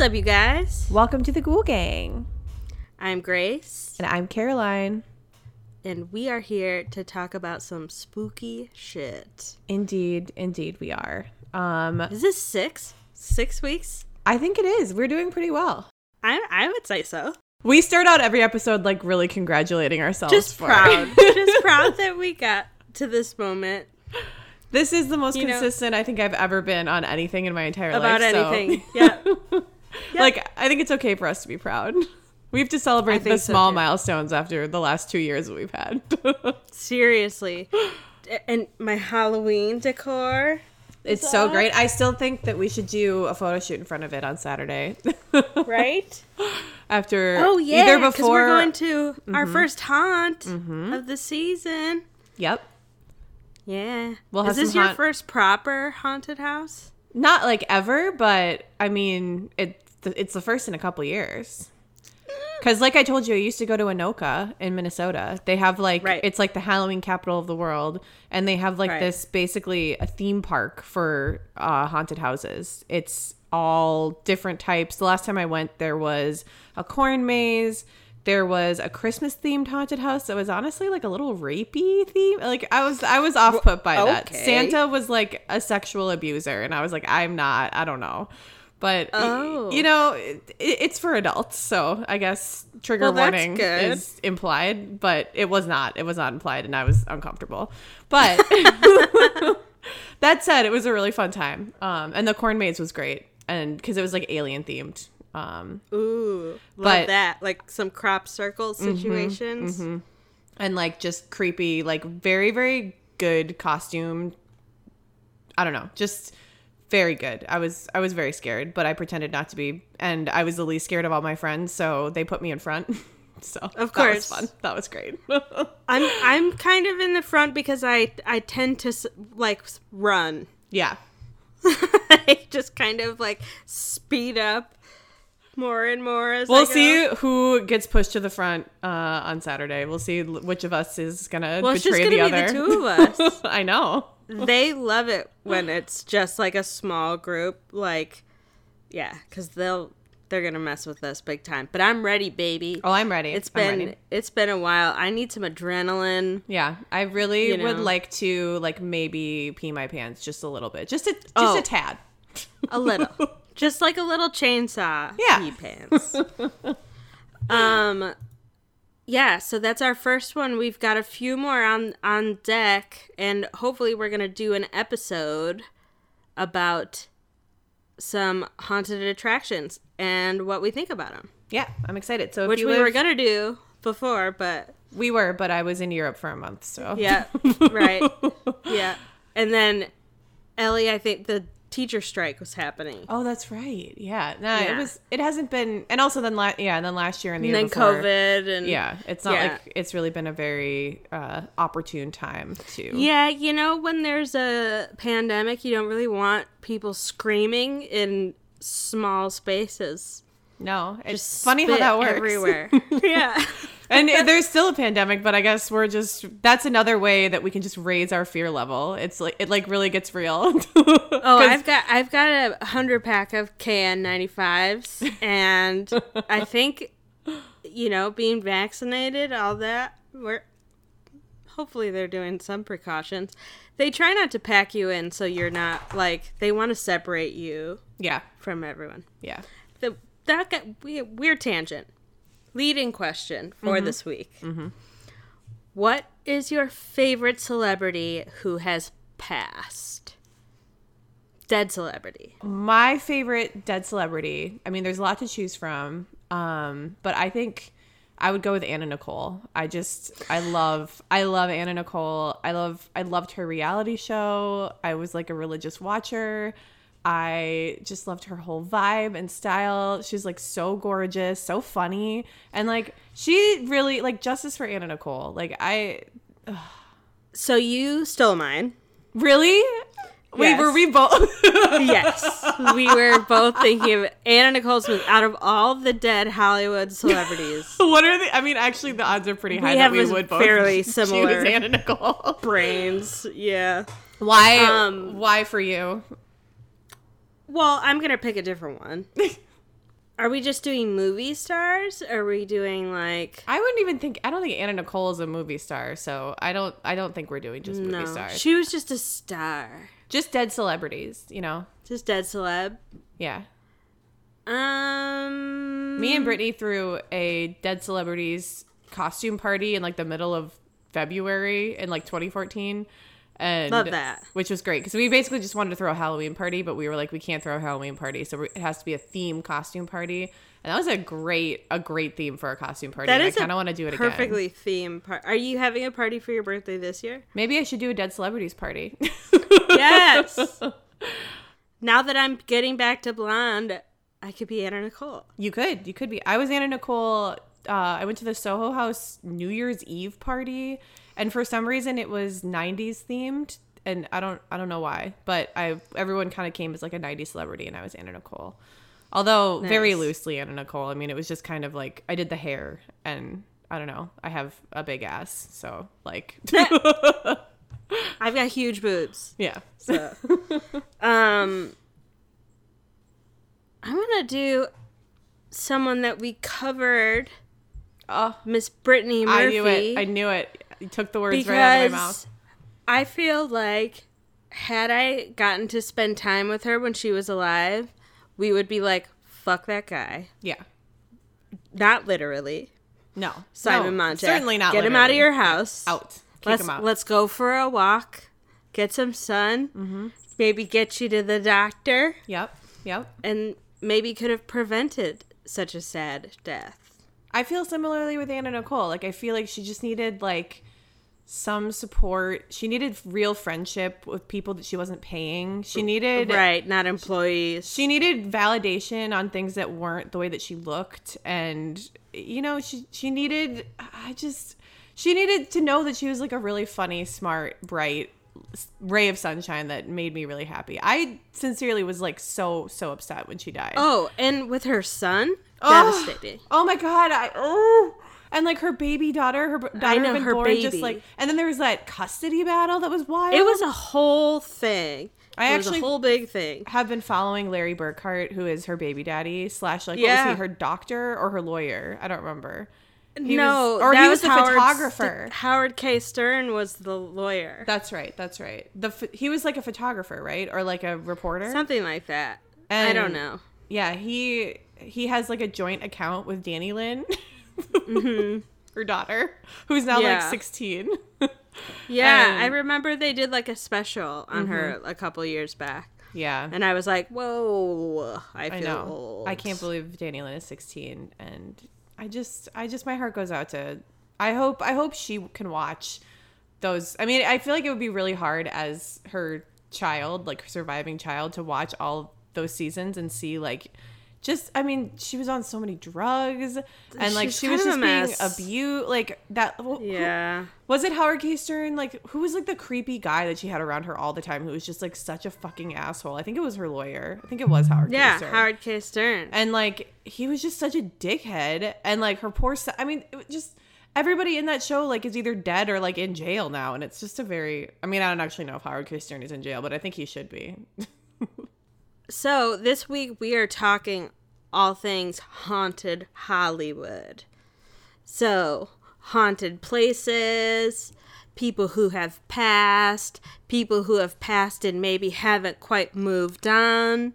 What's up, you guys? Welcome to the Ghoul Gang. I'm Grace, And I'm Caroline. and we are here to talk about some spooky shit. Indeed, indeed, we are. Um, Is this six? Six weeks? I think it is. We're doing pretty well. I, I would say so. We start out every episode like really congratulating ourselves. Just proud. Just proud that we got to this moment this is the most You know- consistent I think I've ever been on anything in my entire about life. About anything. Yeah. Like I think it's okay for us to be proud. We have to celebrate the so, small too. milestones after the last two years that we've had. Seriously. And my Halloween decor. it's so great. I still think that we should do a photo shoot in front of it on Saturday. Right? after Oh yeah, either before we're going to our mm-hmm. first haunt mm-hmm. of the season. Yep. Yeah. We'll Is this your haunt- first proper haunted house? Not like ever, but I mean, it it's the first in a couple years. Because, like I told you, I used to go to Anoka in Minnesota. They have like Right. it's like the Halloween capital of the world, and they have like Right. this basically a theme park for uh, haunted houses. It's all different types. The last time I went, there was a corn maze. There was a Christmas themed haunted house that was honestly like a little rapey theme. Like I was, I was off put by that. okay. Santa was like a sexual abuser, and I was like, I'm not. I don't know. But Oh. you know, it, it's for adults, so I guess trigger Well, warning good. is implied, but it was not. It was not implied, and I was uncomfortable. But that said, it was a really fun time, um, and the corn maze was great, and because it was like alien themed. Um, Ooh, love Mm-hmm, that. Like some crop circle situations. and like just creepy, like very, very good costume. I don't know, just very good. I was I was very scared, but I pretended not to be, and I was the least scared of all my friends, so they put me in front. so Of that was course. fun. That was great. I'm I'm kind of in the front because I I tend to like run. yeah, I just kind of like speed up more and more as we'll go. see who gets pushed to the front uh, on Saturday. We'll see which of us is gonna Well, it's just betray gonna the be other. the two of us. I know. They love it when it's just like a small group. Like, yeah, because they'll they're gonna mess with us big time. But I'm ready, baby. Oh, I'm ready. It's been ready. it's been a while. I need some adrenaline. Yeah, I really You would like to like maybe pee my pants just a little bit, just a just Oh. a tad. A little. Just like a little chainsaw Yeah. pee pants. um yeah, so that's our first one. We've got a few more on on deck and hopefully we're going to do an episode about some haunted attractions and what we think about them, Yeah, I'm excited. So if which we live- were going to do before, but we were, but I was in Europe for a month, so yeah, right. Yeah. And then Ellie, I think the teacher strike was happening. Oh, that's right. Yeah, no, it was. It hasn't been, and also then, la- yeah, and then last year and the and year then before, COVID and Yeah, it's not Yeah. like it's really been a very uh, opportune time to. Yeah, you know, when there's a pandemic, you don't really want people screaming in small spaces. No, it's Just funny how that works. everywhere. yeah. and there's still a pandemic, but I guess we're just that's another way that we can just raise our fear level. It's like it like really gets real. Oh, I've got I've got a hundred pack of KN95s, and I think, you know, being vaccinated, all that, we're hopefully they're doing some precautions. They try not to pack you in so you're not like they want to separate you yeah, from everyone. yeah. That got we- weird tangent. Leading question for Mm-hmm. this week. What is your favorite celebrity who has passed? Dead celebrity. My favorite dead celebrity. I mean, there's a lot to choose from, um, but I think I would go with Anna Nicole. I just I love I love Anna Nicole. I love I loved her reality show. I was like a religious watcher. I just loved her whole vibe and style. She's like so gorgeous, so funny, and like she really like justice for Anna Nicole. Like I So you stole mine. really. Wait, Yes. were we both? Yes. we were both thinking of Anna Nicole Smith out of all the dead Hollywood celebrities. what are the? I mean, actually, the odds are pretty high have that we would both fairly similar- Anna Nicole. Brains. Yeah. Why? Um, why for you? Well, I'm going to pick a different one. Are we just doing movie stars? Or are we doing like I wouldn't even think. I don't think Anna Nicole is a movie star, so I don't. I don't think we're doing just movie no? stars. She was just a star, just dead celebrities, you know. just dead celeb. Yeah. Um, Me and Brittany threw a dead celebrities costume party in like the middle of February in like 2014. And Love that. Which was great because we basically just wanted to throw a Halloween party, but we were like, we can't throw a Halloween party, so it has to be a theme costume party. And that was a great, a great theme for a costume party. that is I kind of want to do it again. perfectly themed part. Are you having a party for your birthday this year? Maybe I should do a dead celebrities party. Yes. now that I'm getting back to blonde, I could be Anna Nicole. You could. You could be. I was Anna Nicole. Uh, I went to the Soho House New Year's Eve party, and for some reason it was '90s themed, and I don't I don't know why, but I everyone kind of came as like a '90s celebrity, and I was Anna Nicole. Although very loosely Anna Nicole. I mean, it was just kind of like I did the hair, and I don't know. I have a big ass, so like I've got huge boobs. yeah. So, um, I'm gonna do someone that we covered, Oh, Miss Brittany Murphy. I knew it. I knew it. You took the words right out of my mouth. because I feel like had I gotten to spend time with her when she was alive, we would be like, "Fuck that guy." Yeah. Not literally, No. Simon no, Monjack. Certainly not. Get him out of your house. out. Kick let's him out. let's go for a walk, get some sun, Mm-hmm. maybe get you to the doctor, Yep. Yep. and maybe could have prevented such a sad death. I feel similarly with Anna Nicole. Like I feel like she just needed like some support. She needed real friendship with people that she wasn't paying. She needed Right, not employees. she needed validation on things that weren't the way that she looked and you know, she she needed I just she needed to know that she was like a really funny, smart, bright ray of sunshine that made me really happy. I sincerely was like so so upset when she died. oh, and with her son, Oh. devastating. Oh my god, I oh and like her baby daughter, her b- daughter know, had been her born just baby. like and then there was that custody battle that was wild. It was a whole thing. I it was actually- a whole big thing. have been following Larry Birkhead, who is her baby daddy slash like what Yeah. was he, her doctor or her lawyer? I don't remember. He no, was, or that he was, the Howard photographer. St- Howard K. Stern was the lawyer. that's right. That's right. The ph- he was like a photographer, right, or like a reporter. Something like that. I don't know. Yeah, he he has like a joint account with Dannielynn, her daughter, who's now like Mm-hmm. Sixteen. Yeah, And- I remember they did like a special on her Mm-hmm. a couple years back. yeah, And I was like, whoa, I feel I know. old. I can't believe Dannielynn is 16 and I just I just my heart goes out to I hope I hope she can watch those I mean I feel like it would be really hard as her child like surviving child to watch all those seasons and see like just I mean she was on so many drugs and like She's she was just being abused like that who- Yeah. was it Howard K. Stern? Like, who was like the creepy guy that she had around her all the time who was just like such a fucking asshole? I think it was her lawyer. I think it was Howard K. Yeah, Stern. Howard K. Stern. And like, he was just such a dickhead. And like, her poor son, I mean, it was just everybody in that show like is either dead or like in jail now. And it's just a very, I mean, I don't actually know if Howard K. Stern is in jail, but I think he should be. So this week we are talking all things haunted Hollywood. So haunted places, people who have passed, people who have passed and maybe haven't quite moved on,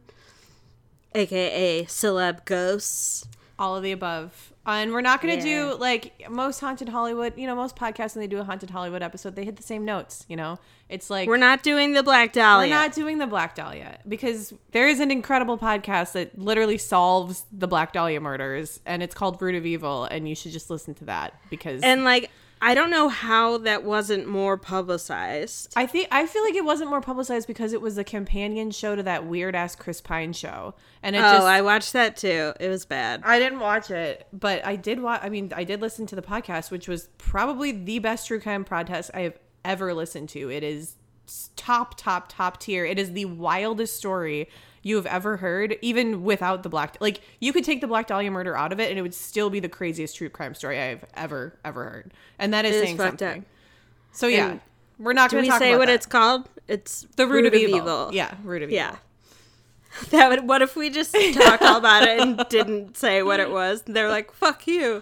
aka celeb ghosts. All of the above. And we're not going to Yeah. do like most haunted Hollywood, you know, most podcasts when they do a haunted Hollywood episode, they hit the same notes, you know? It's like We're not doing the Black Dahlia. We're not doing the Black Dahlia because there is an incredible podcast that literally solves the Black Dahlia murders, and it's called Root of Evil, and you should just listen to that because and like I don't know how that wasn't more publicized. I think I feel like it wasn't more publicized because it was a companion show to that weird ass Chris Pine show, and it Oh, just I watched that too. It was bad. I didn't watch it, but I did watch. I mean, I did listen to the podcast, which was probably the best true crime podcast I have ever listened to. It is top, top, top tier. It is the wildest story you have ever heard, even without the black. Like you could take the Black Dahlia murder out of it, and it would still be the craziest true crime story I've ever, ever heard. And that is It saying something. up. So yeah, And we're not going to talk say about what that. it's called? It's the root, of, evil. Yeah, root of evil. Yeah. evil. That would. What if we just talked all about it and didn't say what it was? They're like, "Fuck you."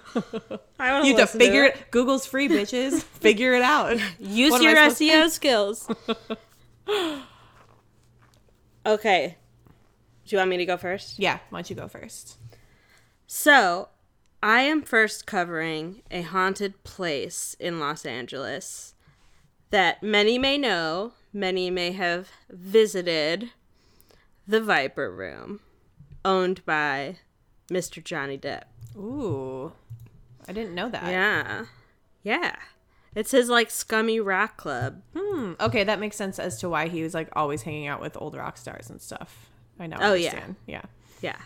I want You have to figure it. Google's free, bitches. figure it out. Use What your SEO skills. okay. Do you want me to go first? Yeah, why don't you go first? So, I am first covering a haunted place in Los Angeles that many may know, many may have visited the Viper Room, owned by Mr. Johnny Depp. Ooh, I didn't know that. Yeah. Yeah. It's his like scummy rock club. Hmm. Okay, that makes sense as to why he was like always hanging out with old rock stars and stuff. I know. Oh, yeah. understand. yeah. Yeah.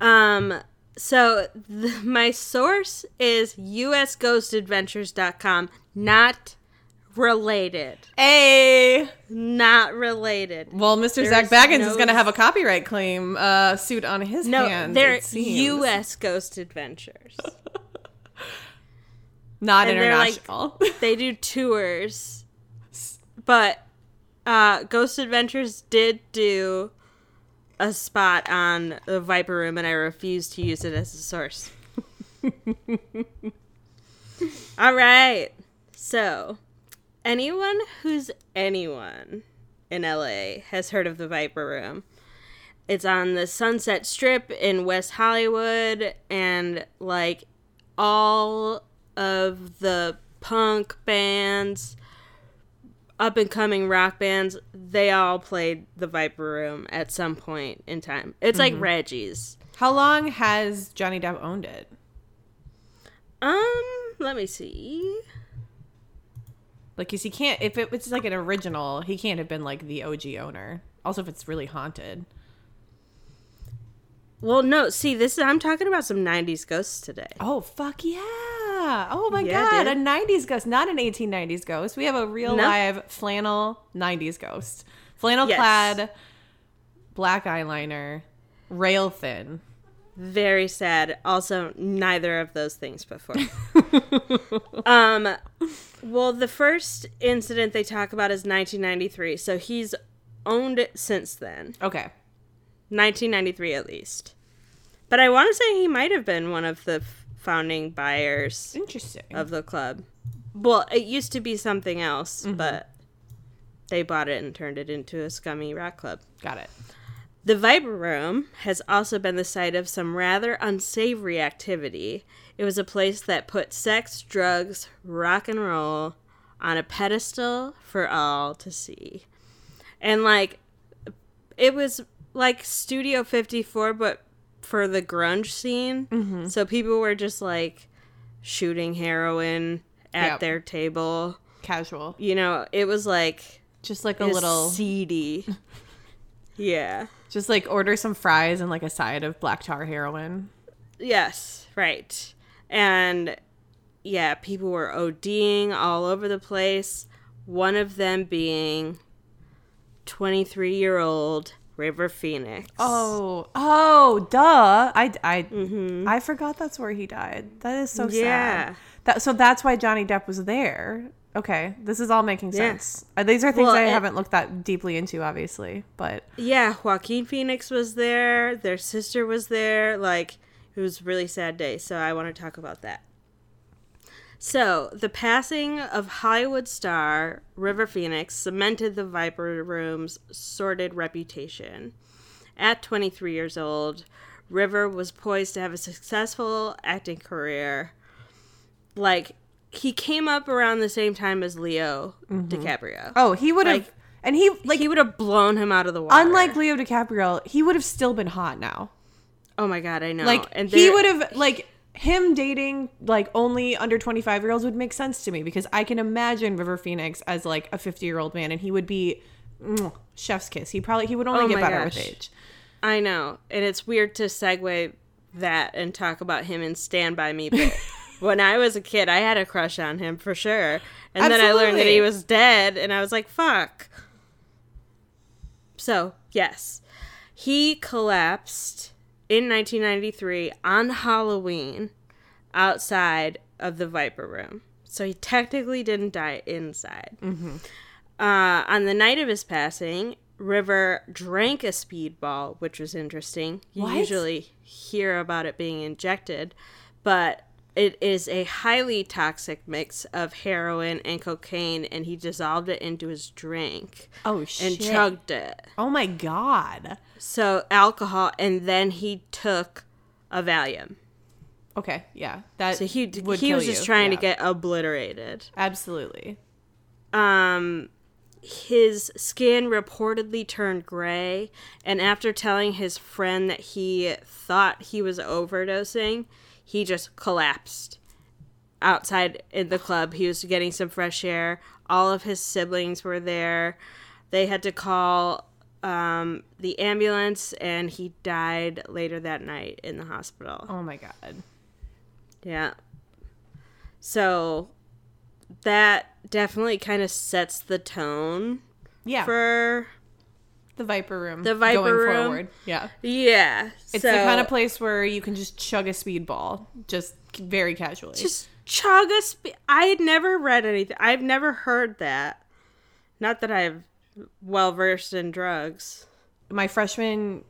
Um so th- my source is usghostadventures.com, not related. Hey. Not related. Well, Mr. There's Zak Bagans no- is going to have a copyright claim uh, suit on his No, hands. they're it seems. US Ghost Adventures. not and they're, like- international. they do tours. But uh Ghost Adventures did do a spot on the Viper Room and I refuse to use it as a source. All right. So, anyone who's anyone in LA has heard of the Viper Room. It's on the Sunset Strip in West Hollywood and like all of the punk bands, up and coming rock bands, they all played the Viper Room at some point in time. It's like Reggie's. How long has Johnny Depp owned it? Um, let me see. Like, cause he can't. If it, it's like an original, he can't have been like the OG owner. Also, if it's really haunted. Well, no, see, this is I'm talking about some 90s ghosts today. Oh fuck yeah! Oh my Yeah, god, dude. a '90s ghost, not an 1890s ghost. We have a real No. live flannel '90s ghost, flannel Yes. clad, black eyeliner, rail thin. Very sad. Also, neither of those things before. um, well, the first incident they talk about is 1993. So he's owned it since then. Okay, 1993 at least. But I want to say he might have been one of the f- founding buyers interesting. of the club. Well, it used to be something else, mm-hmm. but they bought it and turned it into a scummy rock club. Got it. The Viper Room has also been the site of some rather unsavory activity. It was a place that put sex, drugs, rock and roll on a pedestal for all to see. And like it was like Studio 54 but for the grunge scene. Mm-hmm. So people were just like shooting heroin at Yep. their table. Casual, You know, it was like just like a a little, seedy. yeah. just like order some fries and like a side of black tar heroin. Yes, right. And yeah, people were ODing all over the place. One of them being 23 year old River Phoenix. Oh, oh, duh! I, I, I forgot that's where he died. That is so Mm-hmm. Yeah. sad. That so that's why Johnny Depp was there. Okay, this is all making sense. Uh, these are things Well, I and- haven't looked that deeply into, obviously, but Yeah, Joaquin Phoenix was there. Their sister was there. Like, it was a really sad day. So I want to talk about that. So, the passing of Hollywood star River Phoenix cemented the Viper Room's sordid reputation. At 23 years old, River was poised to have a successful acting career. Like, he came up around the same time as Leo mm-hmm. DiCaprio. oh, he would have, Like- and he like he would have blown him out of the water. unlike Leo DiCaprio, he would have still been hot now. Oh my god, I know. Like and he would have like him dating like only under 25 year olds would make sense to me because I can imagine River Phoenix as like a 50 year old man and he would be mm, chef's kiss. He probably he would only Oh get better with age. I know, and it's weird to segue that and talk about him in Stand by Me. But when I was a kid, I had a crush on him for sure, and then I learned that he was dead, and I was like, "Fuck." So yes, he collapsed in 1993 on Halloween outside of the Viper Room. So he technically didn't die inside. Uh, on the night of his passing, River drank a speedball, which was interesting. You What? usually hear about it being injected, but it is a highly toxic mix of heroin and cocaine, and he dissolved it into his drink Oh shit! and chugged it. oh my god. So alcohol, and then he took a Valium. Okay, yeah. That So he he was just you. trying Yeah. to get obliterated. Absolutely. um his skin reportedly turned gray and after telling his friend that he thought he was overdosing he just collapsed outside in the club he was getting some fresh air all of his siblings were there they had to call um, the ambulance and he died later that night in the hospital Oh my god. yeah. So that definitely kind of sets the tone Yeah. for the Viper Room. The Viper going Room. forward. Yeah. yeah. It's so the kind of place where you can just chug a speedball, just very casually. just chug a speed. I had never read anything. I've never heard that. Not that I'm well versed in drugs. my freshman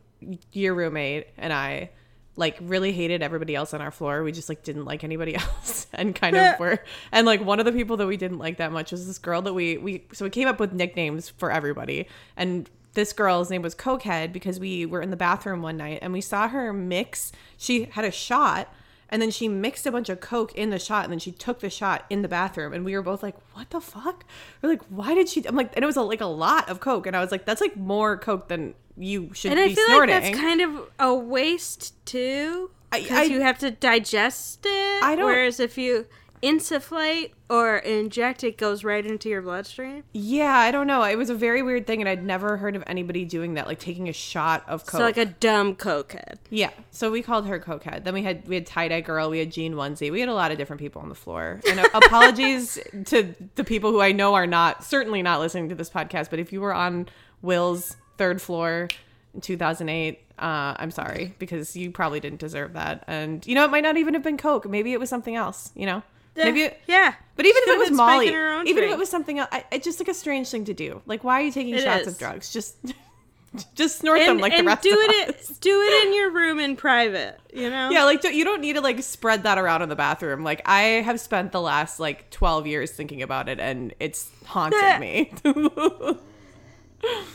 year roommate and I like really hated everybody else on our floor. We just like didn't like anybody else and kind of were and like one of the people that we didn't like that much was this girl that we we so we came up with nicknames for everybody. And this girl's name was Cokehead because we were in the bathroom one night and we saw her mix she had a shot and then she mixed a bunch of coke in the shot and then she took the shot in the bathroom and we were both like what the fuck we're like why did she i'm like and it was a, like a lot of coke and i was like that's like more coke than you should And be I feel snorting like that's kind of a waste too. Because you have to digest it. I don't- Whereas if you insufflate or inject, it goes right into your bloodstream. yeah i don't know. It was a very weird thing and i'd never heard of anybody doing that like taking a shot of coke So like a dumb cokehead. yeah so we called her cokehead. Then we had we had tie-dye girl we had jean onesie we had a lot of different people on the floor. And apologies to the people who i know are not certainly not listening to this podcast but if you were on will's third floor in 2008 uh, i'm sorry because you probably didn't deserve that. And you know it might not even have been coke. Maybe it was something else you know maybe it, yeah. But even if it was Molly, spiking her own even if it was something else, I, it's just like a strange thing to do. Like, why are you taking It shots is. of drugs? Just, just snort them like and the rest do of it us. do it in your room in private you know Yeah, like don't- you don't need to like spread that around in the bathroom. Like I have spent the last like twelve years thinking about it, and it's haunted me.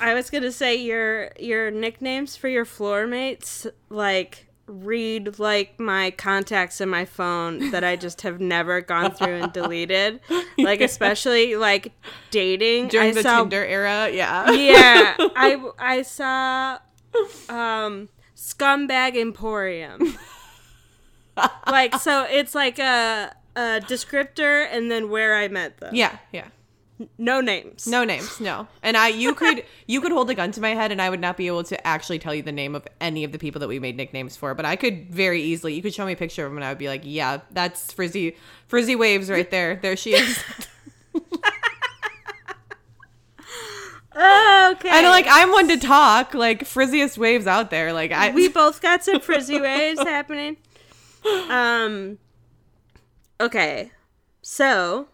i was gonna say your your nicknames for your floor mates like read like my contacts in my phone that i just have never gone through and deleted. Like especially like dating. During I the saw, Tinder era, yeah. yeah i i saw um scumbag emporium. Like so it's like a a descriptor and then where i met them. Yeah, yeah. No names No names, no. And I, you could, you could hold a gun to my head, and I would not be able to actually tell you the name of any of the people that we made nicknames for. But I could very easily. You could show me a picture of them, and I would be like, "Yeah, that's Frizzy, Frizzy Waves right there. There she is." okay and like, I'm one to talk. Like frizziest waves out there. Like I, we both got some frizzy waves happening. Um. Okay, so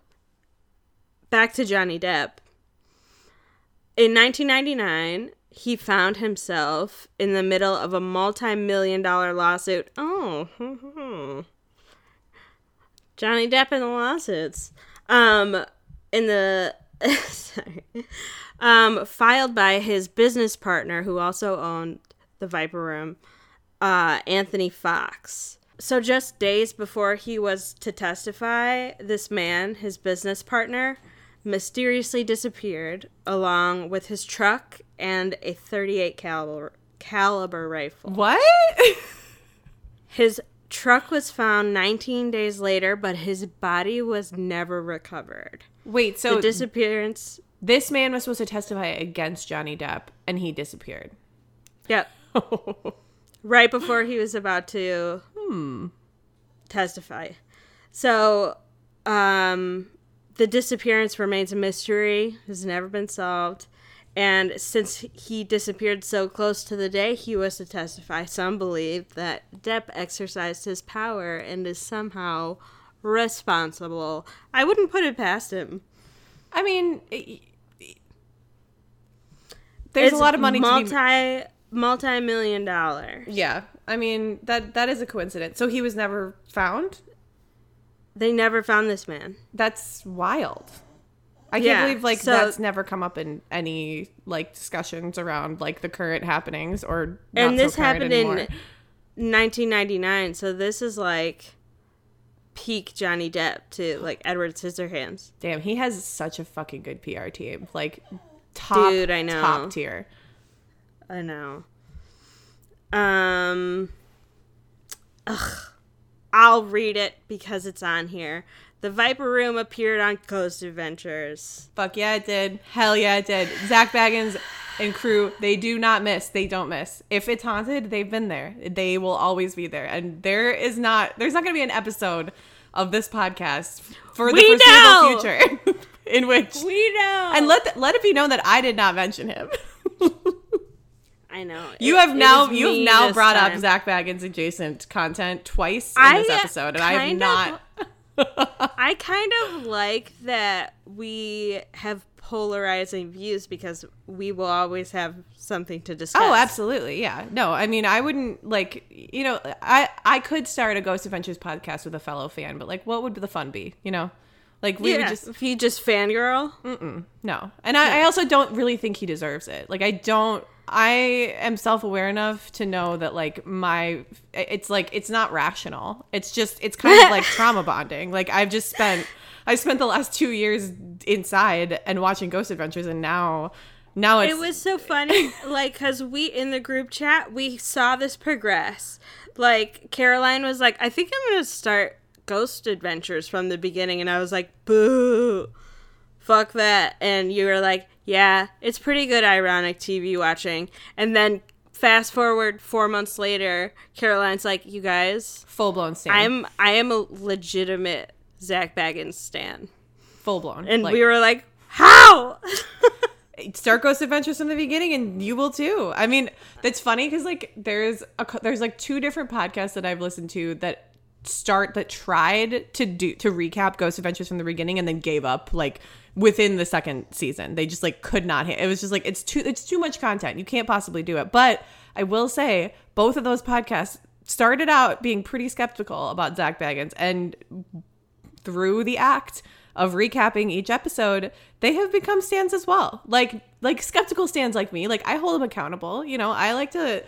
back to Johnny Depp. In 1999, he found himself in the middle of a multi-million dollar lawsuit. Oh, Johnny Depp and the lawsuits. Um, in the sorry, um, filed by his business partner, who also owned the Viper Room, uh, Anthony Fox. So just days before he was to testify, this man, his business partner, mysteriously disappeared along with his truck and a 38 caliber caliber rifle. what? His truck was found 19 days later, but his body was never recovered. Wait, so The disappearance. this man was supposed to testify against Johnny Depp, and he disappeared. Yep. right before he was about to testify. So, um, the disappearance remains a mystery, has never been solved. And since he disappeared so close to the day he was to testify, some believe that Depp exercised his power and is somehow responsible. I wouldn't put it past him. I mean, there's It's a lot of money multi to be multi million dollar. Yeah. I mean, that that is a coincidence. So he was never found? They never found this man. That's wild. I can't believe like so- that's never come up in any like discussions around like the current happenings or not and this so happened anymore. in 1999, so this is like peak Johnny Depp to like Edward Scissorhands. Damn, he has such a fucking good PR team. Like top Dude, I know. top tier. I know. Um. Ugh. I'll read it because it's on here. The Viper Room appeared on Ghost Adventures. Fuck yeah, it did. Hell yeah, it did. Zak Bagans and crew, they do not miss. They don't miss. If it's haunted, they've been there. They will always be there. And there is not, there's not going to be an episode of this podcast for the We know! foreseeable future in which, We know. and let let it be known that I did not mention him. I know. You It- have now you have now brought time. up Zak Bagans adjacent content twice in I this episode, and I have not. I kind of like that we have polarizing views because we will always have something to discuss. Oh, absolutely. Yeah. No, I mean, I wouldn't like, you know, I I could start a Ghost Adventures podcast with a fellow fan, but like what would the fun be, you know? Like we Yeah, would just if you just fangirl. no. And I, I also don't really think he deserves it. Like I don't I am self-aware enough to know that like my it's like it's not rational. It's just it's kind of like trauma bonding. Like I've just spent I spent the last 2 years inside and watching Ghost Adventures and now now it's It was so funny, like, because we in the group chat, we saw this progress. Like, Caroline was like, I think I'm going to start Ghost Adventures from the beginning. And I was like, boo, fuck that. And you were like, yeah, it's pretty good ironic TV watching. And then fast forward four months later, Caroline's like, you guys, full-blown stand. I'm I am a legitimate Zak Bagans stan. full-blown. And Like- we were like, how? start Ghost Adventures from the beginning, and you will too. I mean, that's funny because like there's a there's like two different podcasts that I've listened to that start that tried to do to recap Ghost Adventures from the beginning and then gave up like within the second season. They just like could not hit. It was just like it's too it's too much content. You can't possibly do it. But I will say both of those podcasts started out being pretty skeptical about Zak Bagans and through the act of recapping each episode, they have become stands as well. Like like skeptical stands like me. Like I hold them accountable. You know, I like to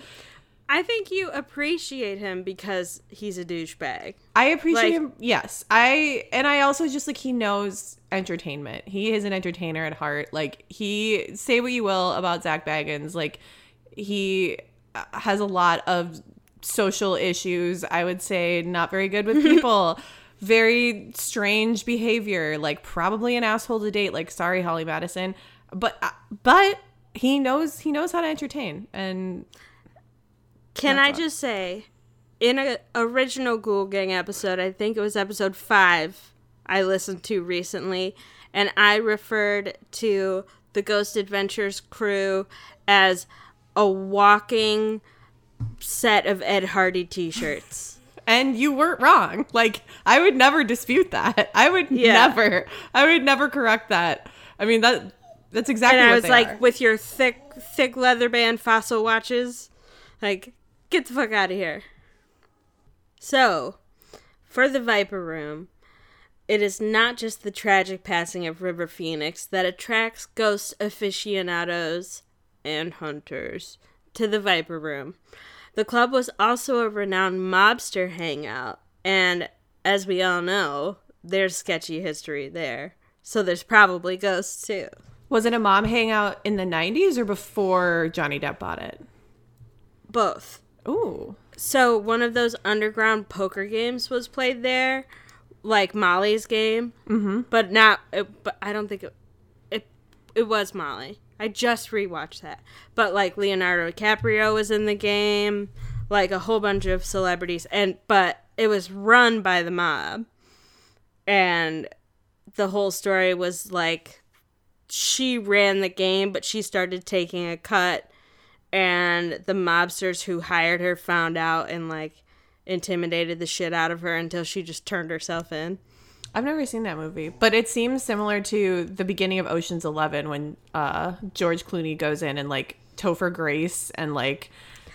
I think you appreciate him because he's a douchebag. I appreciate Like- him. Yes. I and I also just like he knows entertainment. He is an entertainer at heart. Like he say what you will about Zak Bagans, like he uh, has a lot of social issues. I would say not very good with people. very strange behavior, like probably an asshole to date. Like sorry Holly Madison, but uh, but he knows he knows how to entertain and Can That's I just say, in a original Ghoul Gang episode, I think it was episode five, I listened to recently, and I referred to the Ghost Adventures crew as a walking set of Ed Hardy T-shirts. And you weren't wrong. Like I would never dispute that. I would Yeah. never. I would never correct that. I mean that that's exactly and I was like, are. with your thick, thick leather band fossil watches, like, get the fuck out of here. So, for the Viper Room, it is not just the tragic passing of River Phoenix that attracts ghost aficionados and hunters to the Viper Room. The club was also a renowned mobster hangout, and as we all know, there's sketchy history there. So there's probably ghosts too. Was it a mom hangout in the 90s or before Johnny Depp bought it? Both. Ooh. So one of those underground poker games was played there, like Molly's game. Mm-hmm. But not. It, but I don't think it, it. It was Molly. I just rewatched that. But like Leonardo DiCaprio was in the game, like a whole bunch of celebrities, and but it was run by the mob, and the whole story was like she ran the game, but she started taking a cut and the mobsters who hired her found out and like intimidated the shit out of her until she just turned herself in. I've never seen that movie, but it seems similar to the beginning of Ocean's Eleven when uh, George Clooney goes in and like Topher Grace and like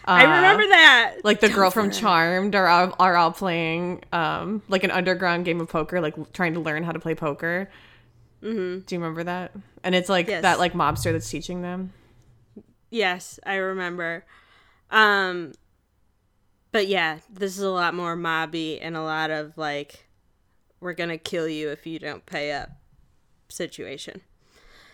uh, I remember that. like the girl from Charmed are all, are all playing um like an underground game of poker, like trying to learn how to play poker. Mm-hmm. Do you remember that? And it's like Yes. that like mobster that's teaching them. Yes, I remember. Um but yeah, this is a lot more mobby and a lot of like we're going to kill you if you don't pay up situation.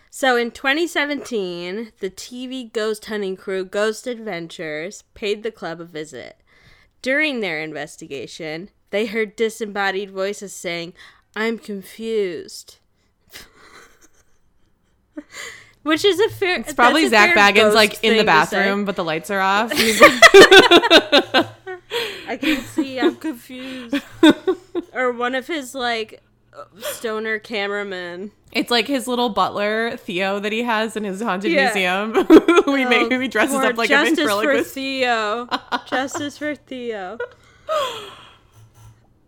So in 2017, the TV ghost hunting crew Ghost Adventures paid the club a visit. During their investigation, they heard disembodied voices saying, "I'm confused." Which is a fair. It's probably Zak Bagans like in the bathroom, but the lights are off. He's like, I can't see. I'm confused. or one of his like stoner cameramen. it's like his little butler Theo that he has in his haunted Yeah. museum. we make Oh, him he dresses or up like a justice for ventriloquist. Theo. justice for Theo.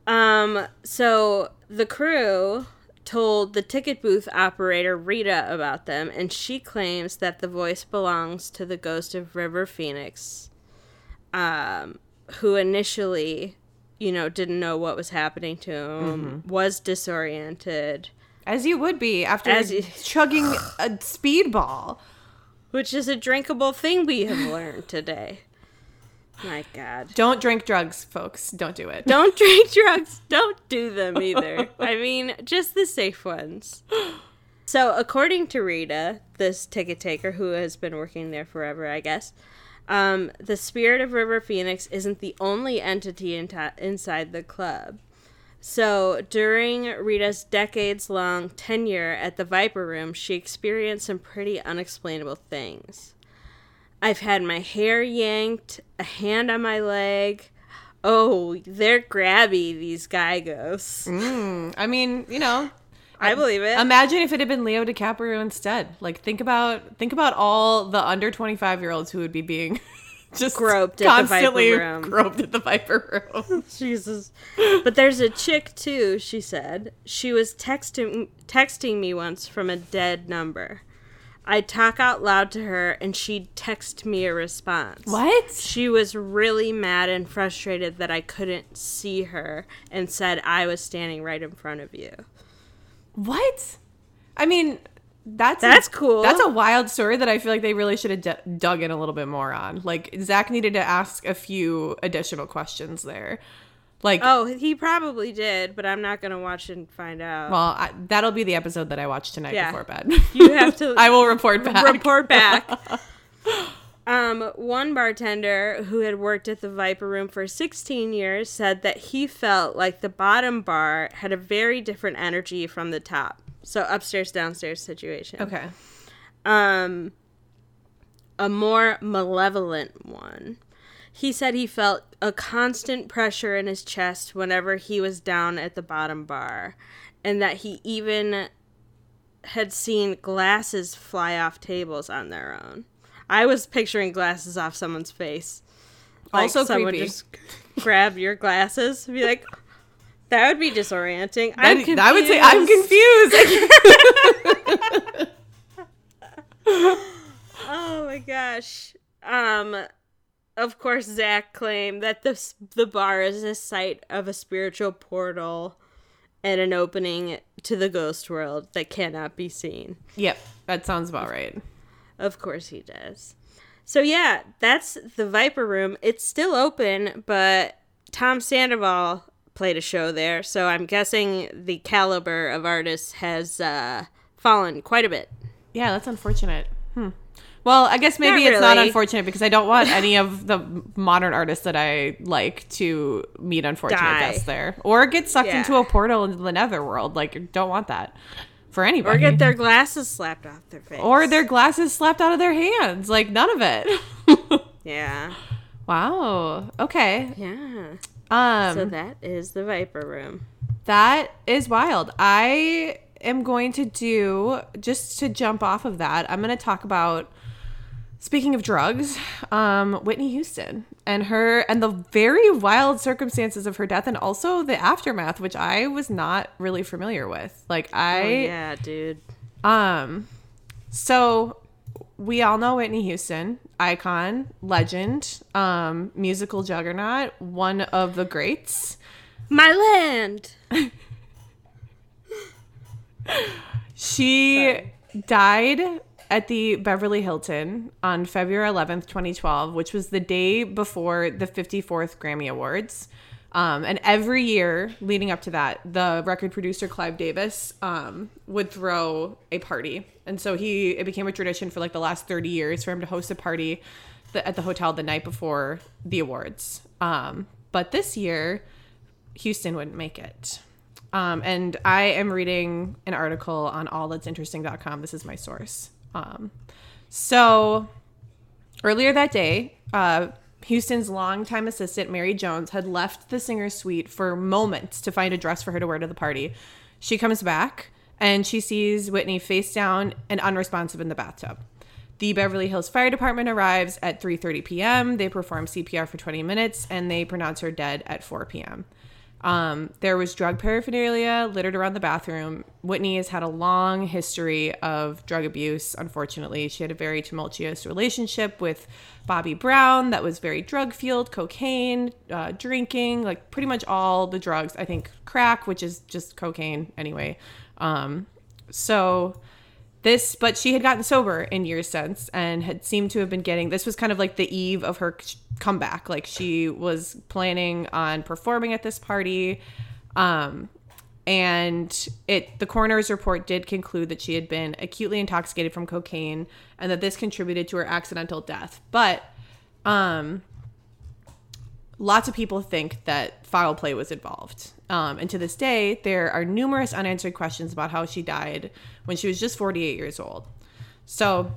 Um. So the crew told the ticket booth operator Rita about them, and she claims that the voice belongs to the ghost of River Phoenix, um, who initially, you know, didn't know what was happening to him, was disoriented. As you would be after As you- chugging a speedball. Which is a drinkable thing we have learned today. My God. Don't drink drugs, folks. Don't do it. Don't drink drugs. Don't do them either. I mean, just the safe ones. So, according to Rita, this ticket taker who has been working there forever, I guess, um, the spirit of River Phoenix isn't the only entity in inside the club. So, during Rita's decades long tenure at the Viper Room, she experienced some pretty unexplainable things. I've had my hair yanked, a hand on my leg. Oh, they're grabby, these guy ghosts. Mm, I mean, you know, I believe it. imagine if it had been Leo DiCaprio instead. Like think about think about all the under 25 year olds who would be being just Groped at the Viper Room. groped at the Viper Room. Jesus. But there's a chick too, she said. She was texting texting me once from a dead number. I'd talk out loud to her and she'd text me a response. what? She was really mad and frustrated that I couldn't see her and said I was standing right in front of you. What? I mean, that's That's a, cool. That's a wild story that I feel like they really should have d- dug in a little bit more on. Like Zak needed to ask a few additional questions there. Like, Oh, he probably did, but I'm not going to watch and find out. well, I, that'll be the episode that I watch tonight Yeah. before bed. You have to I will report back. report back. Um, one bartender who had worked at the Viper Room for 16 years said that he felt like the bottom bar had a very different energy from the top. So upstairs downstairs situation. Okay. Um a more malevolent one. He said he felt a constant pressure in his chest whenever he was down at the bottom bar and that he even had seen glasses fly off tables on their own. I was picturing glasses off someone's face. Also someone creepy. just grab your glasses and be like, that would be disorienting. I'm confused. I would say I'm confused. Oh my gosh. Um of course Zach claimed that the the bar is a site of a spiritual portal and an opening to the ghost world that cannot be seen. yep, that sounds about right. Of course he does. So yeah, that's the Viper Room. It's still open, but Tom Sandoval played a show there, so I'm guessing the caliber of artists has uh, fallen quite a bit. Yeah, that's unfortunate. Well, I guess maybe Not it's not unfortunate because I don't want any of the modern artists that I like to meet unfortunate Die. deaths there or get sucked Yeah. into a portal into the netherworld. Like, don't want that for anybody. Or get their glasses slapped off their face. or their glasses slapped out of their hands. Like, none of it. Yeah. wow. Okay. Yeah. Um, So that is the Viper Room. That is wild. I am going to do just to jump off of that. I'm going to talk about Speaking of drugs, um, Whitney Houston and her and the very wild circumstances of her death and also the aftermath, which I was not really familiar with. Like I Oh, yeah, dude. um so we all know Whitney Houston, icon, legend, um, musical juggernaut, one of the greats. My land. She Sorry. died at the Beverly Hilton on February 11th, 2012, which was the day before the 54th Grammy Awards. Um, and every year leading up to that, the record producer Clive Davis um, would throw a party, and so he it became a tradition for like the last thirty years for him to host a party th- at the hotel the night before the awards. Um, but this year, Houston wouldn't make it. Um, and I am reading an article on allthat'sinteresting.com. This is my source. Um, so earlier that day, uh, Houston's longtime assistant, Mary Jones, had left the singer's suite for moments to find a dress for her to wear to the party. She comes back and she sees Whitney face down and unresponsive in the bathtub. The Beverly Hills Fire Department arrives at 3:30 p.m. They perform CPR for 20 minutes and they pronounce her dead at 4 p.m. Um, there was drug paraphernalia littered around the bathroom. Whitney has had a long history of drug abuse. Unfortunately, she had a very tumultuous relationship with Bobby Brown that was very drug fueled, cocaine, uh, drinking, like pretty much all the drugs. I think crack, which is just cocaine anyway. Um, so this but she had gotten sober in years since and had seemed to have been getting this was kind of like the eve of her comeback like she was planning on performing at this party um and it the coroner's report did conclude that she had been acutely intoxicated from cocaine and that this contributed to her accidental death but um lots of people think that foul play was involved. Um, and to this day, there are numerous unanswered questions about how she died when she was just 48 years old. So,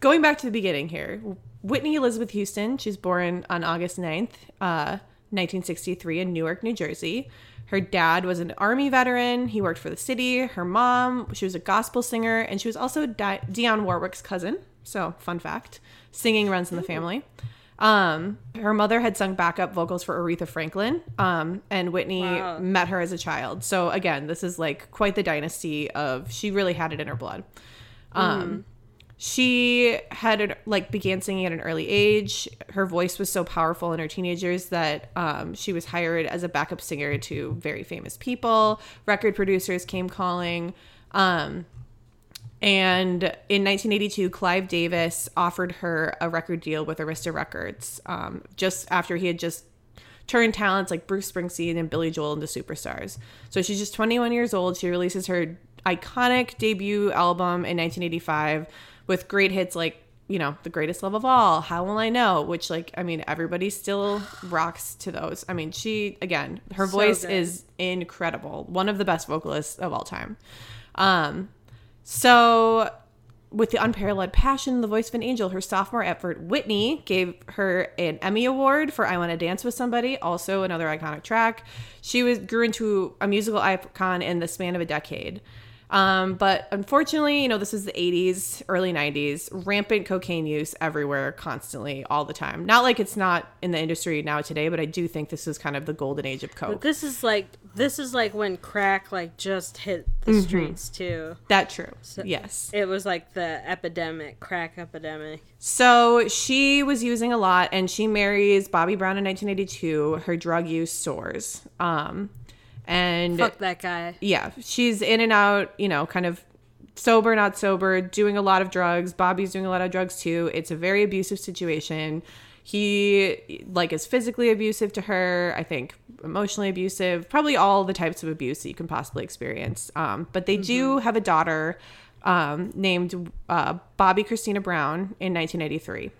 going back to the beginning here, Whitney Elizabeth Houston, she's born on August 9th, uh, 1963, in Newark, New Jersey. Her dad was an army veteran. He worked for the city. Her mom, she was a gospel singer, and she was also Di- Dionne Warwick's cousin. So, fun fact singing runs in the family. Um, her mother had sung backup vocals for Aretha Franklin, um, and Whitney Wow. met her as a child. So again, this is like quite the dynasty of she really had it in her blood. Um, she had like began singing at an early age. Her voice was so powerful in her teenage years that um, she was hired as a backup singer to very famous people. Record producers came calling. Um, and in 1982, Clive Davis offered her a record deal with Arista Records um, just after he had just turned talents like Bruce Springsteen and Billy Joel into superstars. So she's just 21 years old. She releases her iconic debut album in 1985 with great hits like, you know, The Greatest Love of All, How Will I Know, which, like, I mean, everybody still rocks to those. I mean, she, again, her So voice good. is incredible. One of the best vocalists of all time. Um, so, with the unparalleled passion, the voice of an angel, her sophomore effort, Whitney gave her an Emmy Award for "I Want to Dance with Somebody," also another iconic track. She was grew into a musical icon in the span of a decade. Um, but unfortunately, you know, this is the 80s, early 90s, rampant cocaine use everywhere, constantly, all the time. Not like it's not in the industry now today, but I do think this is kind of the golden age of But coke. this is like this is like when crack like just hit the Mm-hmm. streets too. that true. So yes. It was like the epidemic, crack epidemic. So she was using a lot, and she marries Bobby Brown in 1982. Her drug use soars. Um, and Fuck that guy. yeah, she's in and out, you know, kind of sober, not sober, doing a lot of drugs. Bobby's doing a lot of drugs too. It's a very abusive situation. He like is physically abusive to her. I think emotionally abusive. Probably all the types of abuse that you can possibly experience. Um, but they do have a daughter um, named uh, Bobby Christina Brown in 1983.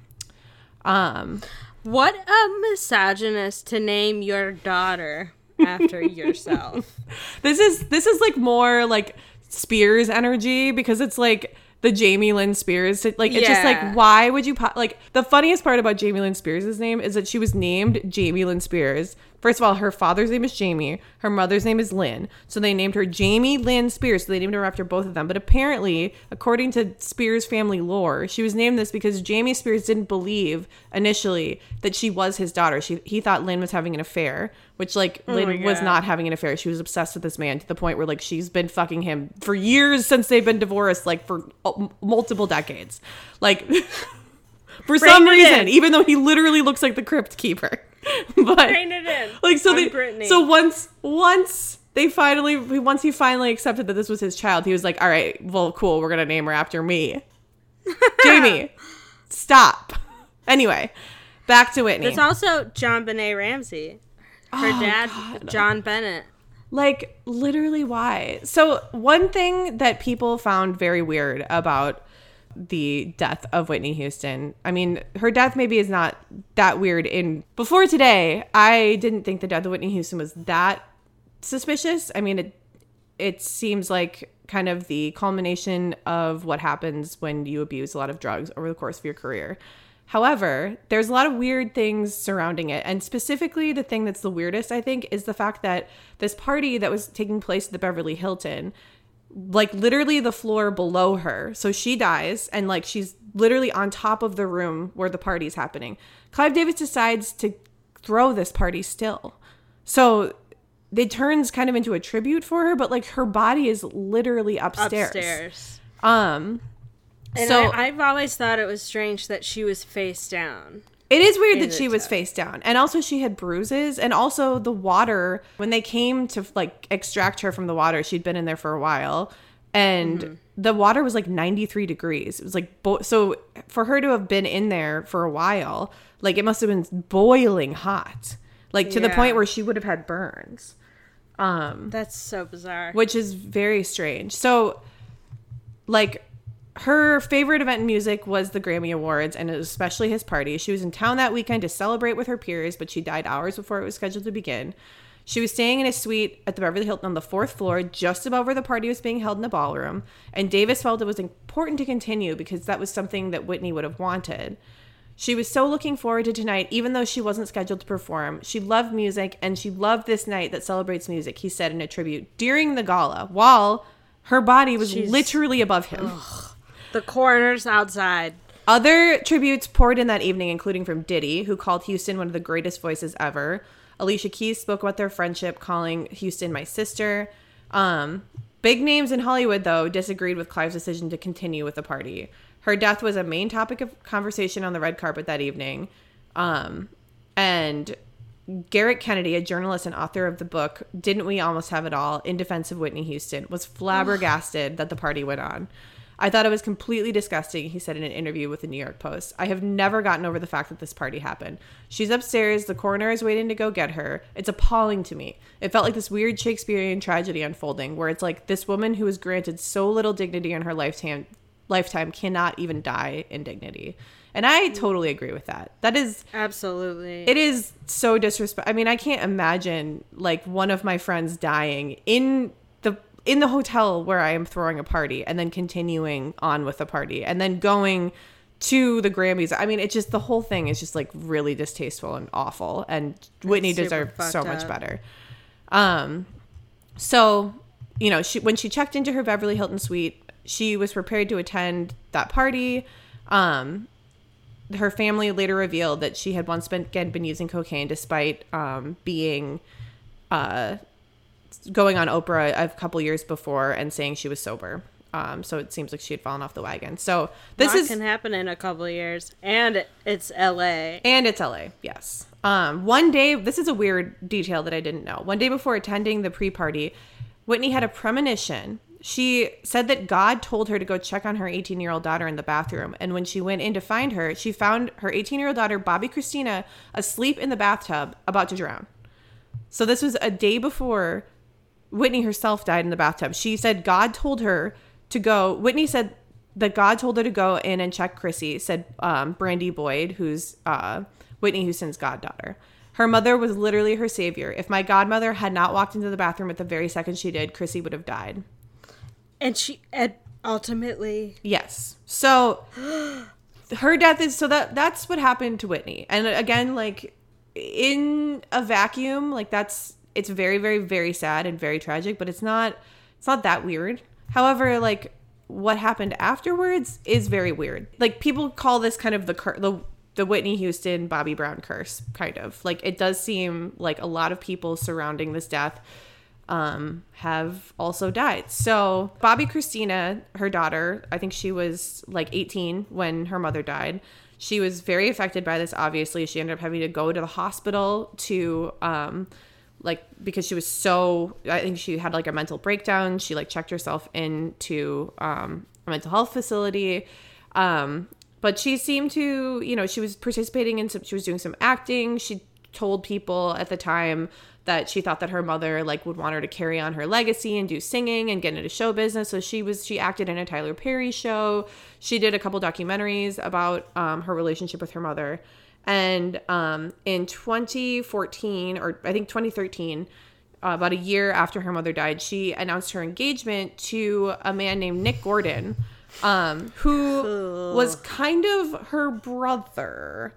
Um, What a misogynist to name your daughter after yourself. this is this is like more like Spears energy because it's like the Jamie Lynn Spears. Like it's just like why would you po- like the funniest part about Jamie Lynn Spears' name is that she was named Jamie Lynn Spears First of all, her father's name is Jamie. Her mother's name is Lynn. So they named her Jamie Lynn Spears. So they named her after both of them. But apparently, according to Spears family lore, she was named this because Jamie Spears didn't believe initially that she was his daughter. She he thought Lynn was having an affair, which like Oh Lynn was not having an affair. She was obsessed with this man to the point where like she's been fucking him for years since they've been divorced, like for uh, multiple decades. Like for some reason, in. even though he literally looks like the crypt keeper. but Rein it in. like so I'm they Britney. so once once they finally once he finally accepted that this was his child he was like all right well cool we're gonna name her after me jamie stop anyway back to whitney There's also JonBenét Ramsey. Her Oh, dad, John Bennett. like literally why so one thing that people found very weird about the death of Whitney Houston. I mean, her death maybe is not that weird in before today. I didn't think the death of Whitney Houston was that suspicious. I mean, it it seems like kind of the culmination of what happens when you abuse a lot of drugs over the course of your career. However, there's a lot of weird things surrounding it. And specifically, the thing that's the weirdest, I think, is the fact that this party that was taking place at the Beverly Hilton, like literally the floor below her. So she dies, and like she's literally on top of the room where the party's happening. Clive Davis decides to throw this party still. So it turns kind of into a tribute for her, but like her body is literally upstairs. Upstairs. Um, And so I, I've always thought it was strange that she was face down. It is weird that she was face down. And also she had bruises and also the water when they came to like extract her from the water, she'd been in there for a while and Mm-hmm. the water was like 93 degrees. It was like bo- so for her to have been in there for a while, like it must have been boiling hot. Like to the point where she would have had burns. Um That's so bizarre. which is very strange. So, like, her favorite event in music was the Grammy Awards and especially his party. She was in town that weekend to celebrate with her peers, but she died hours before it was scheduled to begin. She was staying in a suite at the Beverly Hilton on the fourth floor, just above where the party was being held in the ballroom. And Davis felt it was important to continue because that was something that Whitney would have wanted. She was so looking forward to tonight, even though she wasn't scheduled to perform. She loved music and she loved this night that celebrates music, he said in a tribute during the gala, while her body was She's- literally above him. The coroner's outside. Other tributes poured in that evening, including from Diddy, who called Houston one of the greatest voices ever. Alicia Keys spoke about their friendship, calling Houston my sister. Um, big names in Hollywood, though, disagreed with Clive's decision to continue with the party. Her death was a main topic of conversation on the red carpet that evening. Um, and Gerrick Kennedy, a journalist and author of the book Didn't We Almost Have It All in Defense of Whitney Houston, was flabbergasted that the party went on. I thought it was completely disgusting, he said in an interview with the New York Post. I have never gotten over the fact that this party happened. She's upstairs, the coroner is waiting to go get her. It's appalling to me. It felt like this weird Shakespearean tragedy unfolding, where it's like this woman who was granted so little dignity in her lifetime lifetime cannot even die in dignity. And I totally agree with that. That is Absolutely. it is so disrespect. I mean, I can't imagine like one of my friends dying in in the hotel where I am throwing a party and then continuing on with the party and then going to the Grammys. I mean, it just the whole thing is just like really distasteful and awful and Whitney deserved so fucked much better. Um so, you know, she when she checked into her Beverly Hilton suite, she was prepared to attend that party. Um her family later revealed that she had once been again been using cocaine despite um, being uh, going on Oprah a couple years before and saying she was sober. Um, so it seems like she had fallen off the wagon. So this is can happen in a couple of years, and it's L.A. and it's LA, yes. Um, one day, this is a weird detail that I didn't know. One day before attending the pre party, Whitney had a premonition. She said that God told her to go check on her 18 year old daughter in the bathroom. And when she went in to find her, she found her 18 year old daughter, Bobby Christina, asleep in the bathtub, about to drown. So this was a day before Whitney herself died in the bathtub. She said God told her to go. Whitney said that God told her to go in and check Chrissy, said um, Brandy Boyd, who's uh, Whitney Houston's goddaughter. Her mother was literally her savior. If my godmother had not walked into the bathroom at the very second she did, Chrissy would have died. And she and ultimately Yes. So her death is so that that's what happened to Whitney. And again, like in a vacuum, like that's it's very very very sad and very tragic, but it's not it's not that weird. However, like what happened afterwards is very weird. Like people call this kind of the cur- the the Whitney Houston Bobby Brown curse kind of. Like it does seem like a lot of people surrounding this death um, have also died. So, Bobby Christina, her daughter, I think she was like 18 when her mother died. She was very affected by this, obviously. She ended up having to go to the hospital to, um, like, because she was so, I think she had like a mental breakdown. She like checked herself into um, a mental health facility. Um, but she seemed to, you know, she was participating in some, she was doing some acting. She told people at the time that she thought that her mother like would want her to carry on her legacy and do singing and get into show business. So she was she acted in a Tyler Perry show. She did a couple documentaries about um, her relationship with her mother. And um, in 2014 or I think 2013, uh, about a year after her mother died, she announced her engagement to a man named Nick Gordon, um, who was kind of her brother.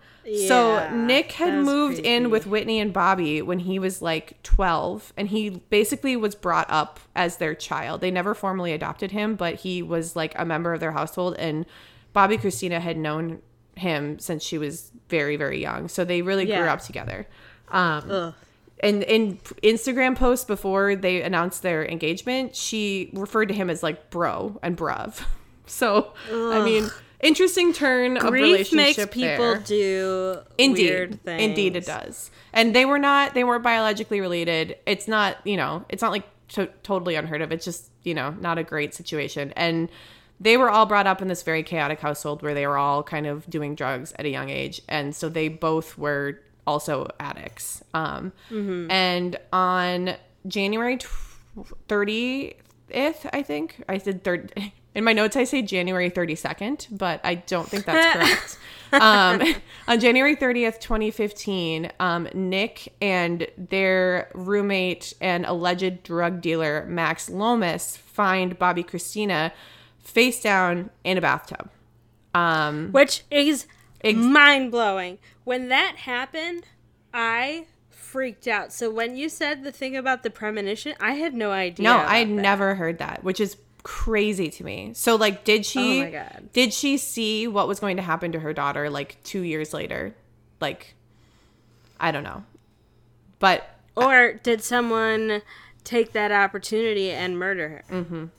so Nick had moved in with Whitney and Bobby when he was like 12, and he basically was brought up as their child. They never formally adopted him, but he was like a member of their household, and Bobby Christina had known him since she was very, very young. So they really grew up together. Um, Ugh. and in Instagram posts before they announced their engagement, she referred to him as like bro and bruv. So I mean, interesting turn of Grief makes relationship people there. do Indeed, weird things. indeed it does. And they were not they weren't biologically related. It's not you know it's not like to- totally unheard of. It's just you know not a great situation. And they were all brought up in this very chaotic household where they were all kind of doing drugs at a young age, and so they both were also addicts. Um, Mm-hmm. And on January thirtieth, I think I said third. In my notes, I say January 32nd, but I don't think that's correct. um, on January 30th, 2015, um, Nick and their roommate and alleged drug dealer, Max Lomas, find Bobby Christina face down in a bathtub. Um, Which is Ex- mind blowing. When that happened, I freaked out. So when you said the thing about the premonition, I had no idea. no, I had never heard that, which is crazy to me. So, like, did she? Oh my God. Did she see what was going to happen to her daughter like two years later? Like, I don't know, but Or did someone take that opportunity and murder her? Mm.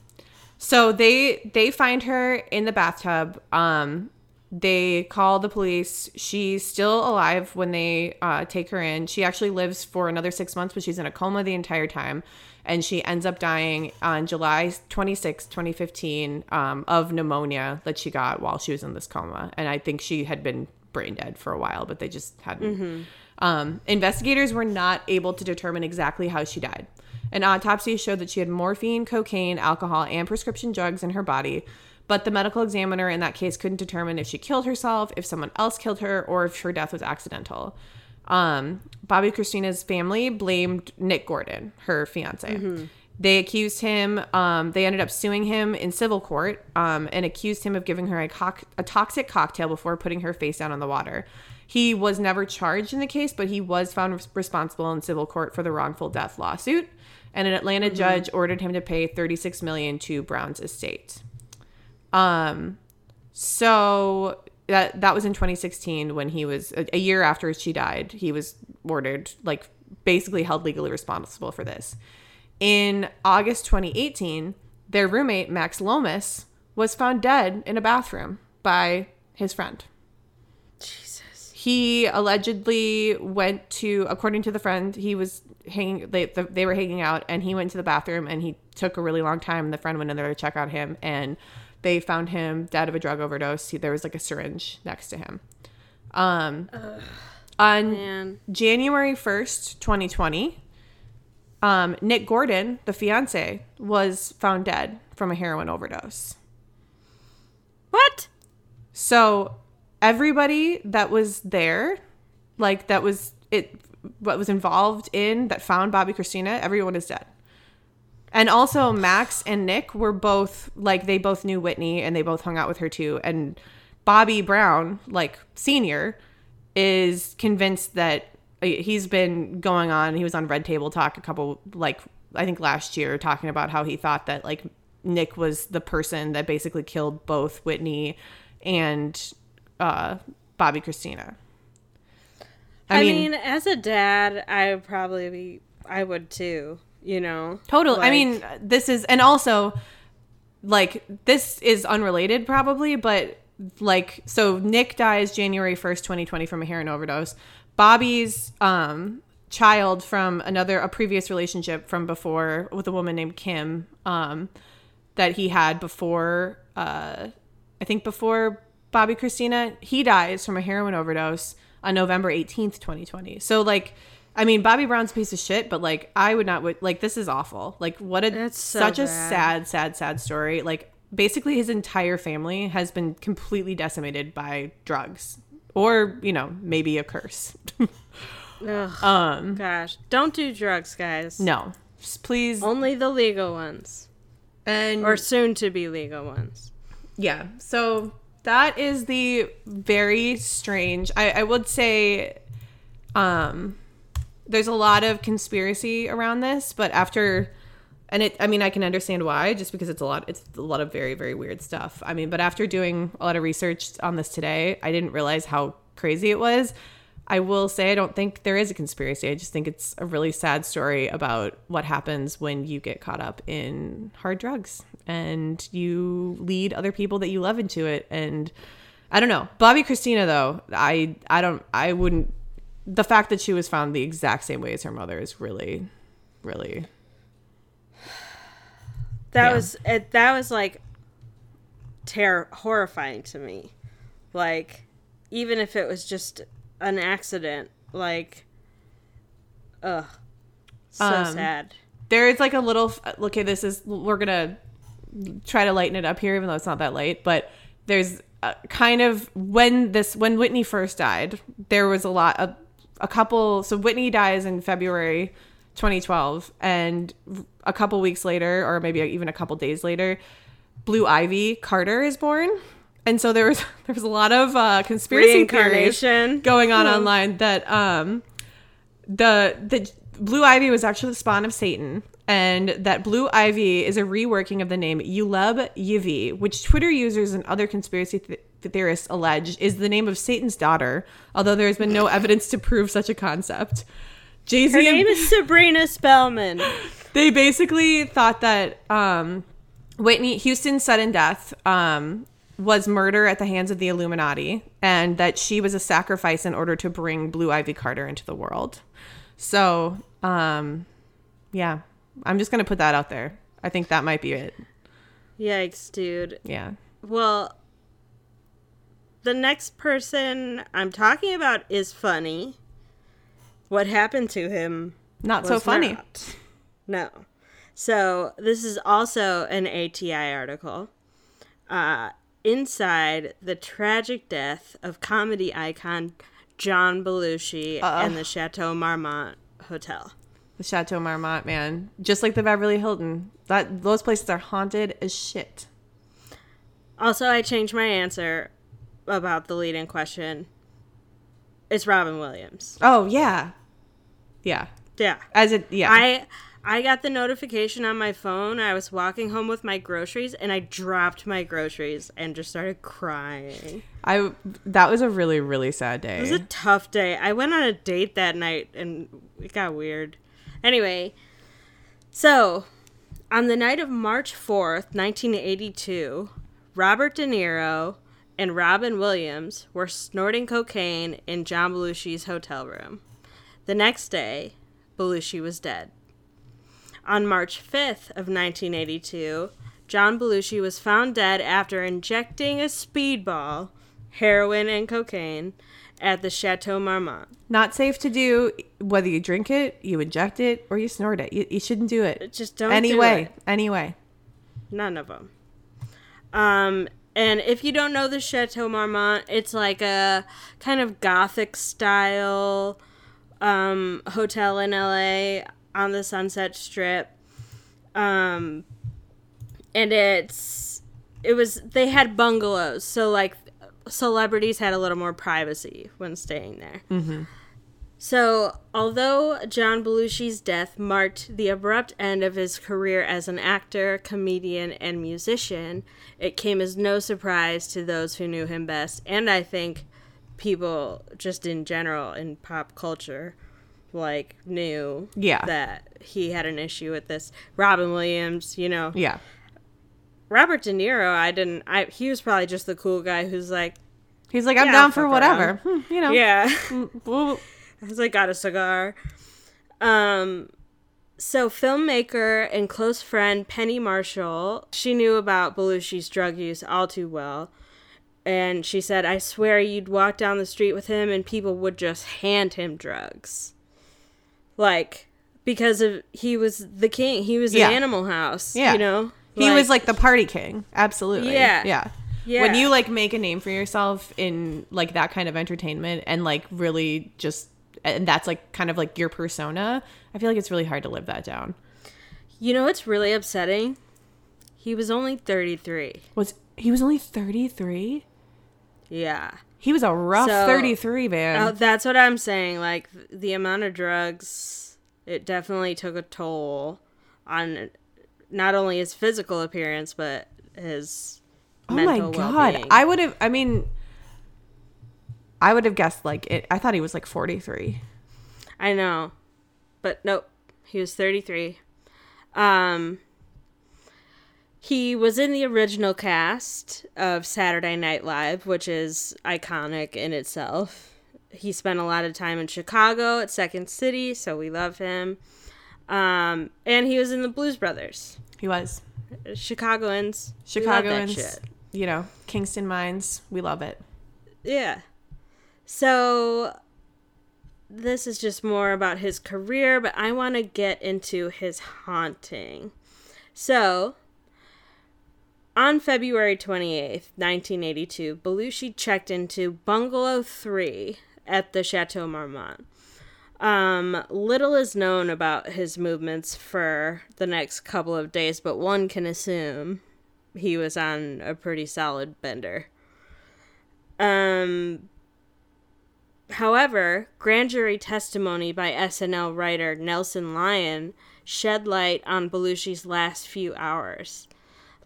So they they find her in the bathtub. Um, they call the police. She's still alive when they uh, take her in. She actually lives for another six months, but she's in a coma the entire time, and she ends up dying on July 26, 2015, um, of pneumonia that she got while she was in this coma. And I think she had been brain dead for a while, but they just hadn't. Um, investigators were not able to determine exactly how she died. An autopsy showed that she had morphine, cocaine, alcohol, and prescription drugs in her body, but the medical examiner in that case couldn't determine if she killed herself, if someone else killed her, or if her death was accidental. Um, Bobby Christina's family blamed Nick Gordon, her fiance. They accused him, um, they ended up suing him in civil court um, and accused him of giving her a, cock- a toxic cocktail before putting her face down on the water. He was never charged in the case, but he was found responsible in civil court for the wrongful death lawsuit. And an Atlanta judge ordered him to pay 36 million to Brown's estate. Um, so that that was in 2016 when he was a, a year after she died. He was ordered like basically held legally responsible for this. In August 2018, their roommate Max Lomas was found dead in a bathroom by his friend. Jesus. He allegedly went to, according to the friend, he was hanging. They the, they were hanging out, and he went to the bathroom, and he took a really long time. The friend went in there to check on him, and they found him dead of a drug overdose. He, there was like a syringe next to him. Um, on Man. January first, twenty twenty, um, Nick Gordon, the fiance, was found dead from a heroin overdose. What? So everybody that was there, like that was it, what was involved in that found Bobby Christina, everyone is dead. And also Max and Nick were both like they both knew Whitney and they both hung out with her too. And Bobby Brown, like senior, is convinced that he's been going on. He was on Red Table Talk a couple like I think last year talking about how he thought that like Nick was the person that basically killed both Whitney and uh, Bobby Christina. I, mean, as a dad, I would probably be. I would too. You know. Total. I mean, this is, and also, like, this is unrelated probably, but like, so Nick dies January 1st, 2020 from a heroin overdose. Bobby's um, child from another, a previous relationship from before with a woman named Kim um, that he had before, uh, I think before Bobby Christina, he dies from a heroin overdose on November 18th, 2020. So, like, I mean, Bobby Brown's a piece of shit, but like, I would not, like, this is awful. Like, what a, so such a sad, sad, sad story. Like, basically, his entire family has been completely decimated by drugs or, you know, maybe a curse. Ugh, um, gosh, don't do drugs, guys. no, Just please. Only the legal ones, And, or soon to be legal ones. yeah so that is the very strange i, I would say um there's a lot of conspiracy around this but after and it i mean i can understand why just because it's a lot it's a lot of very very weird stuff. I mean but after doing a lot of research on this today i didn't realize how crazy it was i will say i don't think there is a conspiracy i just think it's a really sad story about what happens when you get caught up in hard drugs and you lead other people that you love into it and i don't know bobby christina though i i don't i wouldn't the fact that she was found the exact same way as her mother is really really That Yeah. was it. That was like terror horrifying to me. Like, even if it was just an accident, like, ugh, so Um, sad. there is like a little okay this is we're gonna try to lighten it up here even though it's not that late but there's a kind of when this when whitney first died there was a lot of a couple so whitney dies in february 2012 and a couple weeks later or maybe even a couple days later blue ivy carter is born and so there was there was a lot of uh conspiracy theories going on Hmm. online that um the the blue ivy was actually the spawn of satan and that blue ivy is a reworking of the name Yulub Yivi, which Twitter users and other conspiracy th- theorists allege is the name of Satan's daughter, although there has been no evidence to prove such a concept. Jay Z. Her name is Sabrina Spellman. they basically thought that um, Whitney Houston's sudden death um, was murder at the hands of the Illuminati, and that she was a sacrifice in order to bring Blue Ivy Carter into the world. So, um, yeah, I'm just gonna put that out there. I think that might be it. Yikes, dude. Yeah. Well, the next person I'm talking about is funny. What happened to him Not so funny. not. No. So this is also an ATI article. Uh, inside the tragic death of comedy icon John Belushi and the Chateau Marmont Hotel. The Chateau Marmont, man, just like the Beverly Hilton. That those places are haunted as shit. Also, I changed my answer about the leading question. It's Robin Williams. Oh yeah, yeah. Yeah. As it, yeah. I I got the notification on my phone. I was walking home with my groceries and I dropped my groceries and just started crying. I that was a really really sad day. It was a tough day. I went on a date that night and it got weird. Anyway, so on the night of March 4th, 1982, Robert De Niro and Robin Williams were snorting cocaine in John Belushi's hotel room. The next day, Belushi was dead. On March 5th of 1982, John Belushi was found dead after injecting a speedball, heroin and cocaine, at the Chateau Marmont. Not safe to do whether you drink it, you inject it, or you snort it. You, you shouldn't do it. Just don't anyway, do it. anyway. None of them. Um, and if you don't know the Chateau Marmont, it's like a kind of gothic style um, hotel in LA on the Sunset Strip. Um, and it's it was they had bungalows, so like celebrities had a little more privacy when staying there. So, although John Belushi's death marked the abrupt end of his career as an actor, comedian, and musician, it came as no surprise to those who knew him best, and I think people just in general in pop culture like knew Yeah. that he had an issue with this. Robin Williams, you know, Yeah. Robert De Niro. I didn't. I he was probably just the cool guy who's like, He's like, I'm Yeah, down for whatever. Hmm, you know. yeah. He's like got a cigar. Um, so filmmaker and close friend Penny Marshall, she knew about Belushi's drug use all too well. And she said, I swear you'd walk down the street with him and people would just hand him drugs. Like, because of he was the king. He was Yeah. in Animal House. Yeah. You know? he was like the party king. Absolutely. Yeah. Yeah. yeah. When you like make a name for yourself in like that kind of entertainment and like really just and that's like kind of like your persona, I feel like it's really hard to live that down. You know what's really upsetting? He was only 33. Was he was only 33? Yeah. He was a rough So- 33, man. Oh, that's what I'm saying. Like the amount of drugs, it definitely took a toll on not only his physical appearance but his oh my god. well-being. I would have I mean I would have guessed like it I thought he was like 43. I know, but nope, he was 33. Um, he was in the original cast of Saturday Night Live, which is iconic in itself. He spent a lot of time in Chicago at Second City, so we love him. Um, and he was in the Blues Brothers. He was. Chicagoans, we love that Chicagoans, you know, Kingston Mines, we love it. Yeah. So this is just more about his career, but I want to get into his haunting. So, on February 28th, 1982, Belushi checked into Bungalow 3 at the Chateau Marmont. Um, little is known about his movements for the next couple of days, but one can assume he was on a pretty solid bender. Um, however, grand jury testimony by SNL writer Nelson Lyon shed light on Belushi's last few hours.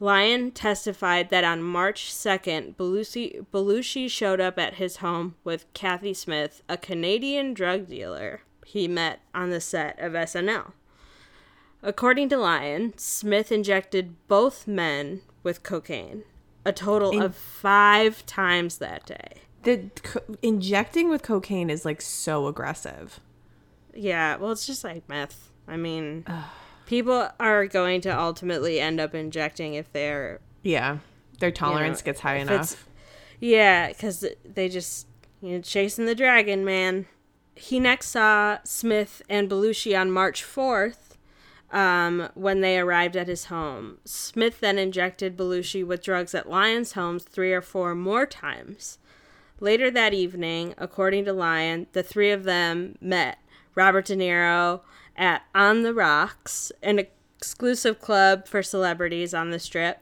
Lyon testified that on March 2nd, Belushi, Belushi showed up at his home with Cathy Smith, a Canadian drug dealer he met on the set of SNL. According to Lyon, Smith injected both men with cocaine, a total of five times that day. The co- injecting with cocaine is like so aggressive. Yeah, well, it's just like meth. I mean, people are going to ultimately end up injecting if they're Yeah, their tolerance gets high if it's- enough. Yeah, because they just you know chasing the dragon, man. He next saw Smith and Belushi on March fourth, um, when they arrived at his home. Smith then injected Belushi with drugs at Lyon's homes three or four more times. Later that evening, according to Lyon, the three of them met Robert De Niro at On the Rox, an exclusive club for celebrities on the strip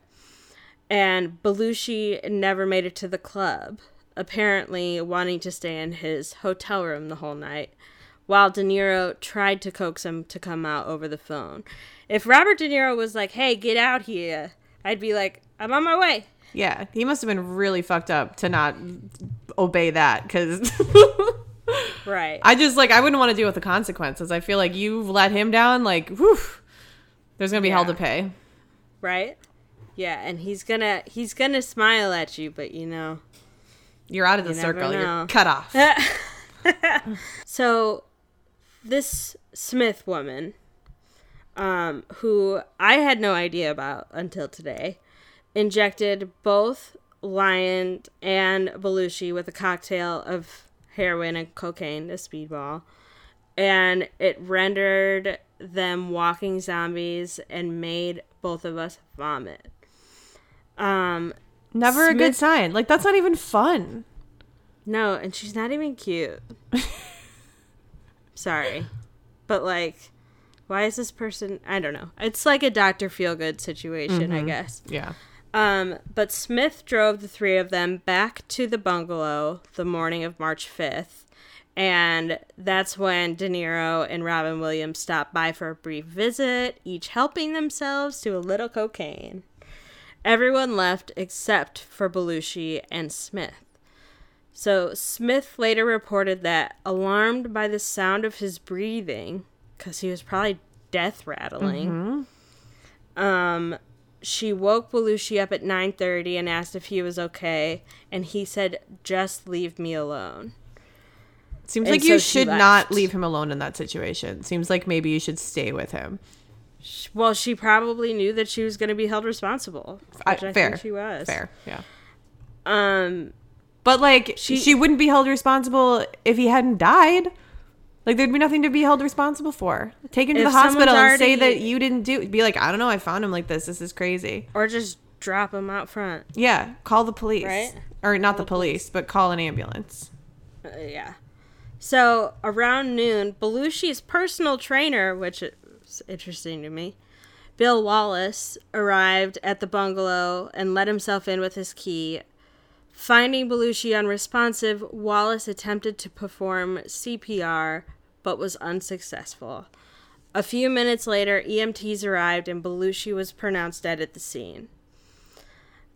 and Belushi never made it to the club, apparently wanting to stay in his hotel room the whole night, while De Niro tried to coax him to come out over the phone. If Robert De Niro was like, hey, get out here, I'd be like, I'm on my way. Yeah, he must have been really fucked up to not obey that because Right. I just like I wouldn't want to deal with the consequences. I feel like you've let him down, like, whew, there's gonna be hell to pay. right? Yeah, and he's gonna he's gonna smile at you, but you know. You're out of the You circle. You're cut off. So, this Smith woman, um, who I had no idea about until today, injected both Lyon and Belushi with a cocktail of heroin and cocaine, a speedball, and it rendered them walking zombies and made both of us vomit. Um, Never a good sign. Like that's not even fun. No, and she's not even cute. Sorry. But like why is this person I don't know. It's like a Dr. feel good situation, I guess. Yeah. Um, but Smith drove the three of them back to the bungalow the morning of March 5th, And that's when De Niro and Robin Williams stopped by for a brief visit, each helping themselves to a little cocaine. Everyone left except for Belushi and Smith. So Smith later reported that, alarmed by the sound of his breathing, because he was probably death rattling, um, she woke Belushi up at 9:30 and asked if he was okay, and he said, "Just leave me alone." Seems And like you so she should not leave him alone in that situation. Seems like maybe you should stay with him. Well, she probably knew that she was going to be held responsible, I- I, fair. think she was. Fair, yeah. Um, But like, she, She- wouldn't be held responsible if he hadn't died. Like, there'd be nothing to be held responsible for. Take him to If the hospital someone's and say that you didn't do. Be like, I don't know. I found him like this. This is crazy. or just drop him out front. Yeah, call the police. Right? Or not the police, but call an ambulance. Uh, yeah. So around noon, Belushi's personal trainer, which is interesting to me, Bill Wallace, arrived at the bungalow and let himself in with his key. Finding Belushi unresponsive, Wallace attempted to perform CPR but was unsuccessful. A few minutes later, EMTs arrived and Belushi was pronounced dead at the scene.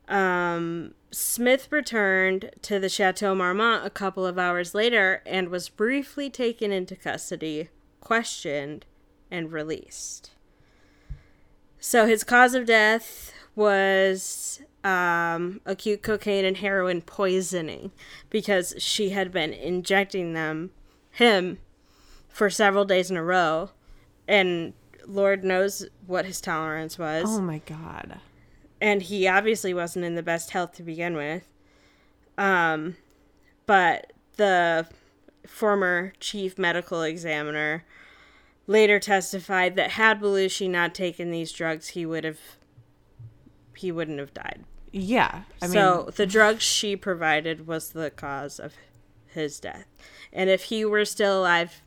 Um, Smith returned to the Chateau Marmont a couple of hours later and was briefly taken into custody, questioned, and released. So his cause of death was um, acute cocaine and heroin poisoning because she had been injecting them, him, for several days in a row, and Lord knows what his tolerance was Oh my god. and he obviously wasn't in the best health to begin with. Um, but the former chief medical examiner later testified that had Belushi not taken these drugs, he would have he wouldn't have died. Yeah. I mean, so the drugs she provided was the cause of his death. And if he were still alive,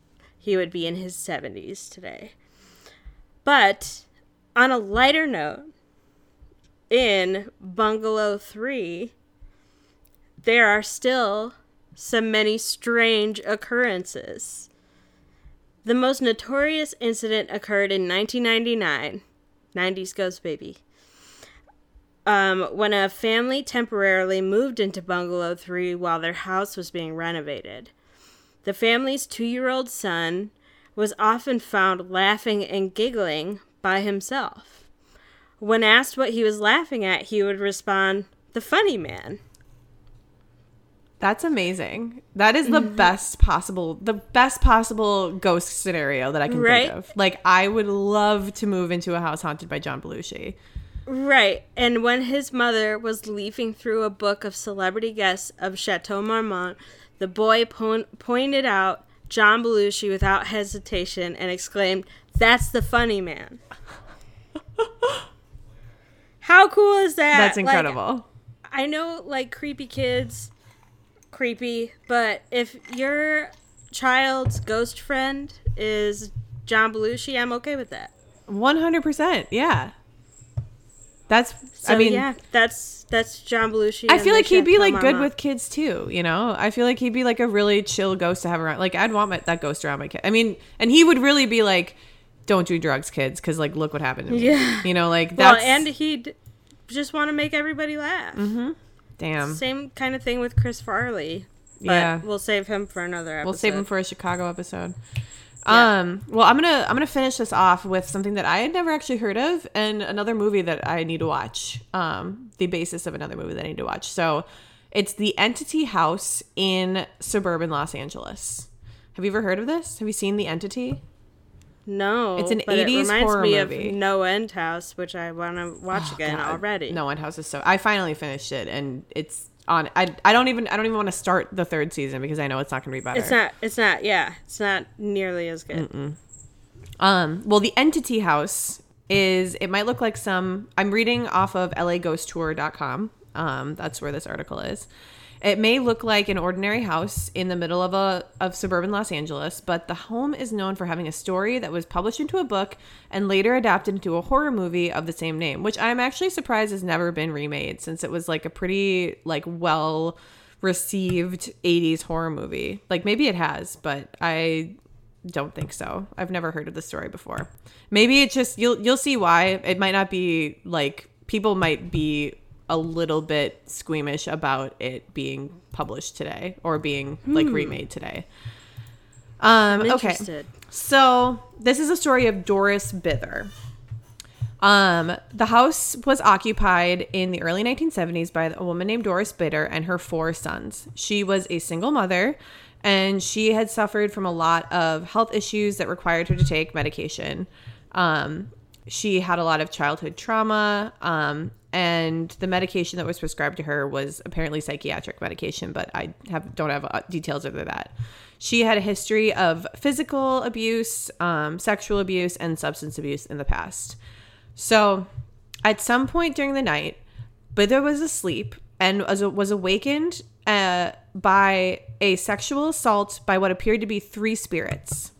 he would be in his 70s today. But on a lighter note, in Bungalow 3, there are still some many strange occurrences. The most notorious incident occurred in 1999. 90s goes, baby um, when a family temporarily moved into Bungalow 3 while their house was being renovated. The family's two year old son was often found laughing and giggling by himself. When asked what he was laughing at, he would respond, The funny man. That's amazing. That is the Mm-hmm. best possible, the best possible ghost scenario that I can Right? think of. Like, I would love to move into a house haunted by John Belushi. Right. And when his mother was leafing through a book of celebrity guests of Chateau Marmont, the boy po- pointed out John Belushi without hesitation and exclaimed, That's the funny man. How cool is that? That's Like, incredible. I know, like, creepy kids, creepy, but if your child's ghost friend is John Belushi, I'm okay with that. 100%. Yeah. That's, So, I mean, yeah, that's that's John Belushi. I feel like he'd be like good with kids too, you know? I feel like he'd be like a really chill ghost to have around. Like, I'd want my, that ghost around my kid. I mean, and he would really be like, don't do drugs, kids, because like, look what happened to me. Yeah. You know, like, Well, and he'd just want to make everybody laugh. Mm-hmm. damn. Same kind of thing with Chris Farley. But Yeah. we'll save him for another episode. We'll save him for a Chicago episode. Um, well, I'm gonna I'm gonna finish this off with something that I had never actually heard of, and another movie that I need to watch. Um, the basis of another movie that I need to watch. So, it's the Entity House in suburban Los Angeles. Have you ever heard of this? Have you seen the Entity? No, It's an but it 80s reminds horror me movie. of No End House, which I want to watch again God. already. No End House is so. I finally finished it, and it's on. I I don't even I don't even want to start the third season because I know it's not gonna be better. it's not. It's not. Yeah, it's not nearly as good. Um, well, the entity house is it might look like some I'm reading off of laghosttour.com. Um, that's where this article is. It may look like an ordinary house in the middle of a of suburban Los Angeles, but the home is known for having a story that was published into a book and later adapted into a horror movie of the same name, which I'm actually surprised has never been remade since it was like a pretty like well received 80s horror movie. Like maybe it has, but I don't think so. I've never heard of the story before. Maybe it just you'll you'll see why. It might not be like people might be a little bit squeamish about it being published today or being like remade today. Um okay. So this is a story of Doris Bither. Um, the house was occupied in the early 1970s by a woman named Doris Bither and her four sons. She was a single mother and she had suffered from a lot of health issues that required her to take medication. Um, she had a lot of childhood trauma, um, and the medication that was prescribed to her was apparently psychiatric medication, but I have don't have uh, details of that. She had a history of physical abuse, um, sexual abuse, and substance abuse in the past. So, at some point during the night, Bither was asleep and was, was awakened uh, by a sexual assault by what appeared to be three spirits.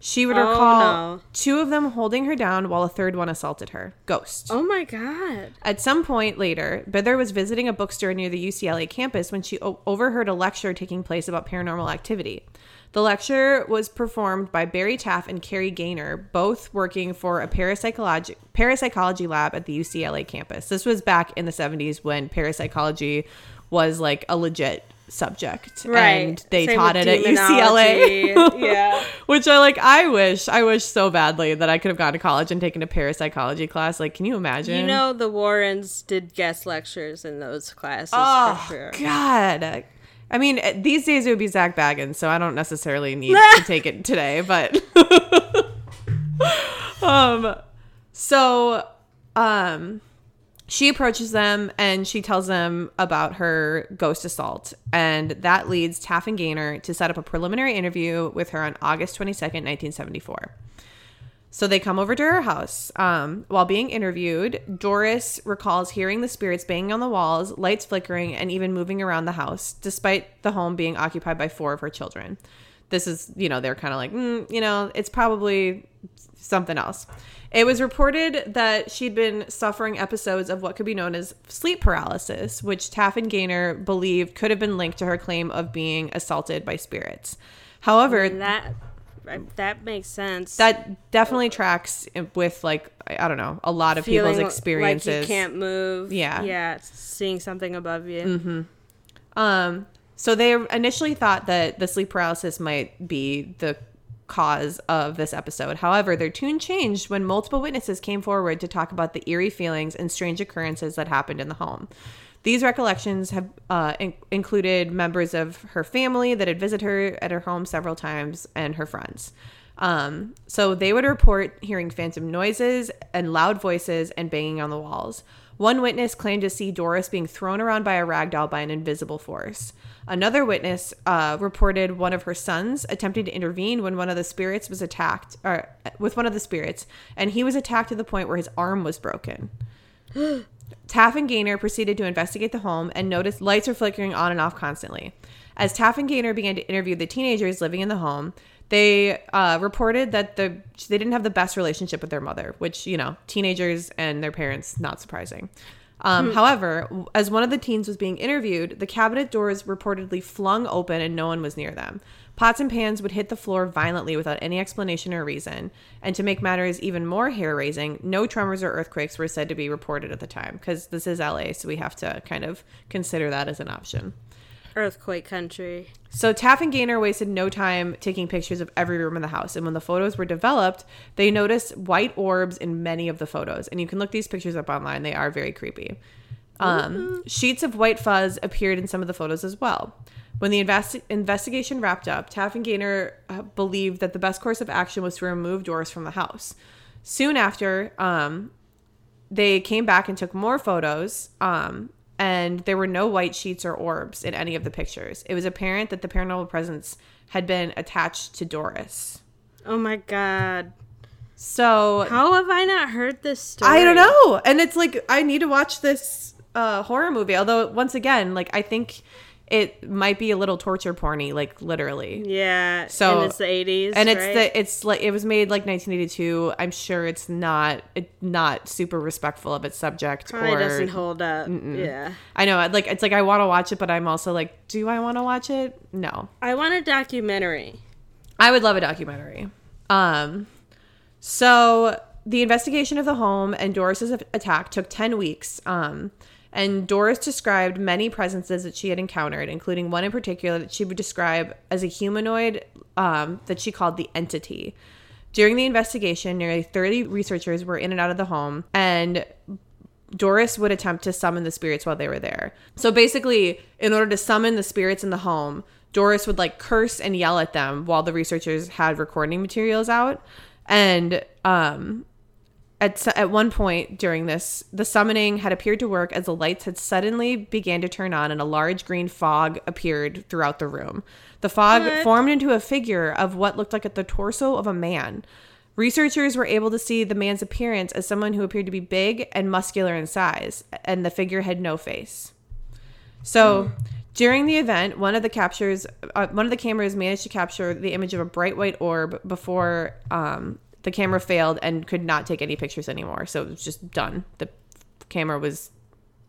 She would Oh, recall no. two of them holding her down while a third one assaulted her. Ghost. Oh my god. At some point later, Bither was visiting a bookstore near the UCLA campus when she o- overheard a lecture taking place about paranormal activity. The lecture was performed by Barry Taff and Kerry Gaynor, both working for a parapsychology parapsychology lab at the UCLA campus. This was back in the 70s when parapsychology was like a legit subject Right. and they Same taught it at UCLA. yeah. Which I like I wish I wish so badly that I could have gone to college and taken a parapsychology class. Like can you imagine? You know the Warrens did guest lectures in those classes Oh for sure. God. I mean, eh, these days it would be Zak Bagans, so I don't necessarily need to take it today, but um so um she approaches them and she tells them about her ghost assault and that leads Taff and Gaynor to set up a preliminary interview with her on August 22nd, 1974. So they come over to her house. Um, while being interviewed, Doris recalls hearing the spirits banging on the walls, lights flickering, and even moving around the house, despite the home being occupied by four of her children. This is, you know, they're kind of like, mm, you know, it's probably something else. It was reported that she'd been suffering episodes of what could be known as sleep paralysis, which Taff and Gaynor believed could have been linked to her claim of being assaulted by spirits. However, And that that makes sense. that definitely tracks with like I I don't know a lot of Feeling people's experiences. Like you can't move. Yeah. Yeah. Seeing something above you. Um, so they initially thought that the sleep paralysis might be the cause of this episode. However, their tune changed when multiple witnesses came forward to talk about the eerie feelings and strange occurrences that happened in the home. These recollections have uh, in- included members of her family that had visited her at her home several times and her friends. Um, so they would report hearing phantom noises and loud voices and banging on the walls. One witness claimed to see Doris being thrown around by a rag doll by an invisible force. Another witness uh, reported one of her sons attempting to intervene when one of the spirits was attacked, or with one of the spirits, and he was attacked to the point where his arm was broken. Taff and Gaynor proceeded to investigate the home and noticed lights were flickering on and off constantly. As Taff and Gaynor began to interview the teenagers living in the home, they uh, reported that the they didn't have the best relationship with their mother, which you know, teenagers and their parents, not surprising. Um, However, as one of the teens was being interviewed, the cabinet doors reportedly flung open and no one was near them. Pots and pans would hit the floor violently without any explanation or reason. And to make matters even more hair raising, no tremors or earthquakes were said to be reported at the time because this is LA, so we have to kind of consider that as an option. Earthquake country. So Taff and Gaynor wasted no time taking pictures of every room in the house, and when the photos were developed, they noticed white orbs in many of the photos. And you can look these pictures up online; they are very creepy. Um, sheets of white fuzz appeared in some of the photos as well. When the investi- investigation wrapped up, Taff and Gaynor uh, believed that the best course of action was to remove Doris from the house. Soon after, um, they came back and took more photos um, and there were no white sheets or orbs in any of the pictures it was apparent that the paranormal presence had been attached to doris Oh my god. so How have I not heard this story? i don't know and it's like i need to watch this uh, horror movie although once again like i think it might be a little torture porny, like literally. Yeah. So- it's the 80s. And it's right? the it's like it was made like 1982. I'm sure it's not it, not super respectful of its subject Probably or doesn't hold up. Yeah. I know like it's like I want to watch it, but I'm also like, do I want to watch it? No. I want a documentary. I would love a documentary. Um, so the investigation of the home and Doris's attack took 10 weeks. Um, and Doris described many presences that she had encountered, including one in particular that she would describe as a humanoid um, that she called the entity. During the investigation, nearly 30 researchers were in and out of the home, and Doris would attempt to summon the spirits while they were there. So basically, in order to summon the spirits in the home, Doris would like curse and yell at them while the researchers had recording materials out. And um, at, at one point during this, the summoning had appeared to work as the lights had suddenly began to turn on and a large green fog appeared throughout the room. The fog What? formed into a figure of what looked like the torso of a man. Researchers were able to see the man's appearance as someone who appeared to be big and muscular in size, and the figure had no face. So, during the event, one of the captures, uh, one of the cameras managed to capture the image of a bright white orb before um, the camera failed and could not take any pictures anymore. So it was just done. The camera was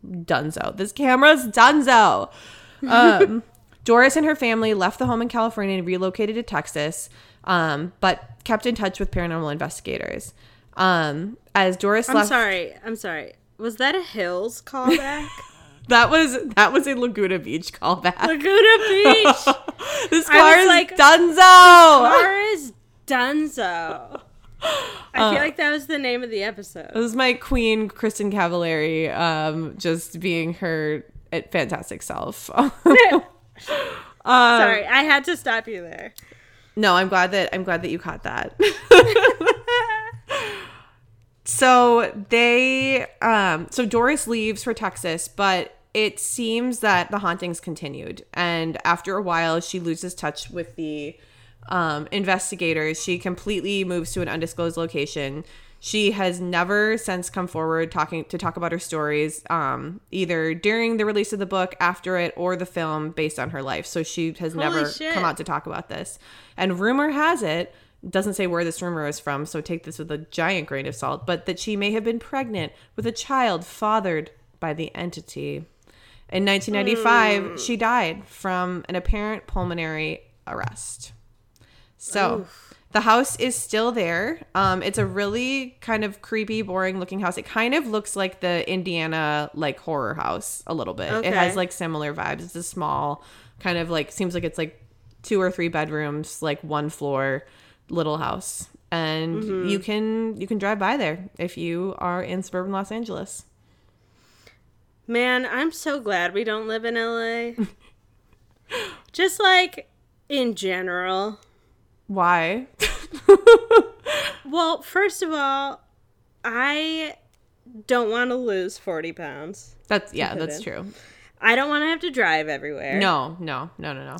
donezo. This camera's donezo. Um, Doris and her family left the home in California and relocated to Texas, um, but kept in touch with paranormal investigators. Um, as Doris I'm left, sorry. I'm sorry. Was that a Hills callback? that was that was a Laguna Beach callback. Laguna Beach. this car is like- Dunzo. Car is Dunzo. I Uh, feel like that was the name of the episode. This is my queen, Kristin Cavallari, um, just being her uh, fantastic self. Sorry, I had to stop you there. no, I'm glad that I'm glad that you caught that. so they, um, so Doris leaves for Texas, but it seems that the hauntings continued, and after a while, she loses touch with the um, investigators. She completely moves to an undisclosed location. She has never since come forward talking to talk about her stories, um, either during the release of the book, after it, or the film based on her life. So she has Holy never shit. come out to talk about this. And rumor has it, doesn't say where this rumor is from, so take this with a giant grain of salt, but that she may have been pregnant with a child fathered by the entity. In 1995, she died from an apparent pulmonary arrest. So the house is still there. Um, it's a really kind of creepy, boring looking house. It kind of looks like the Indiana like horror house a little bit. It has like similar vibes. It's a small, kind of like seems like it's like two or three bedrooms, like one floor little house. And you can you can drive by there if you are in suburban Los Angeles. Man, I'm so glad we don't live in LA. Just like in general. Why? Well, first of all, I don't want to lose 40 pounds. That's yeah, that's in. true. I don't want to have to drive everywhere. No, no, no, no, no.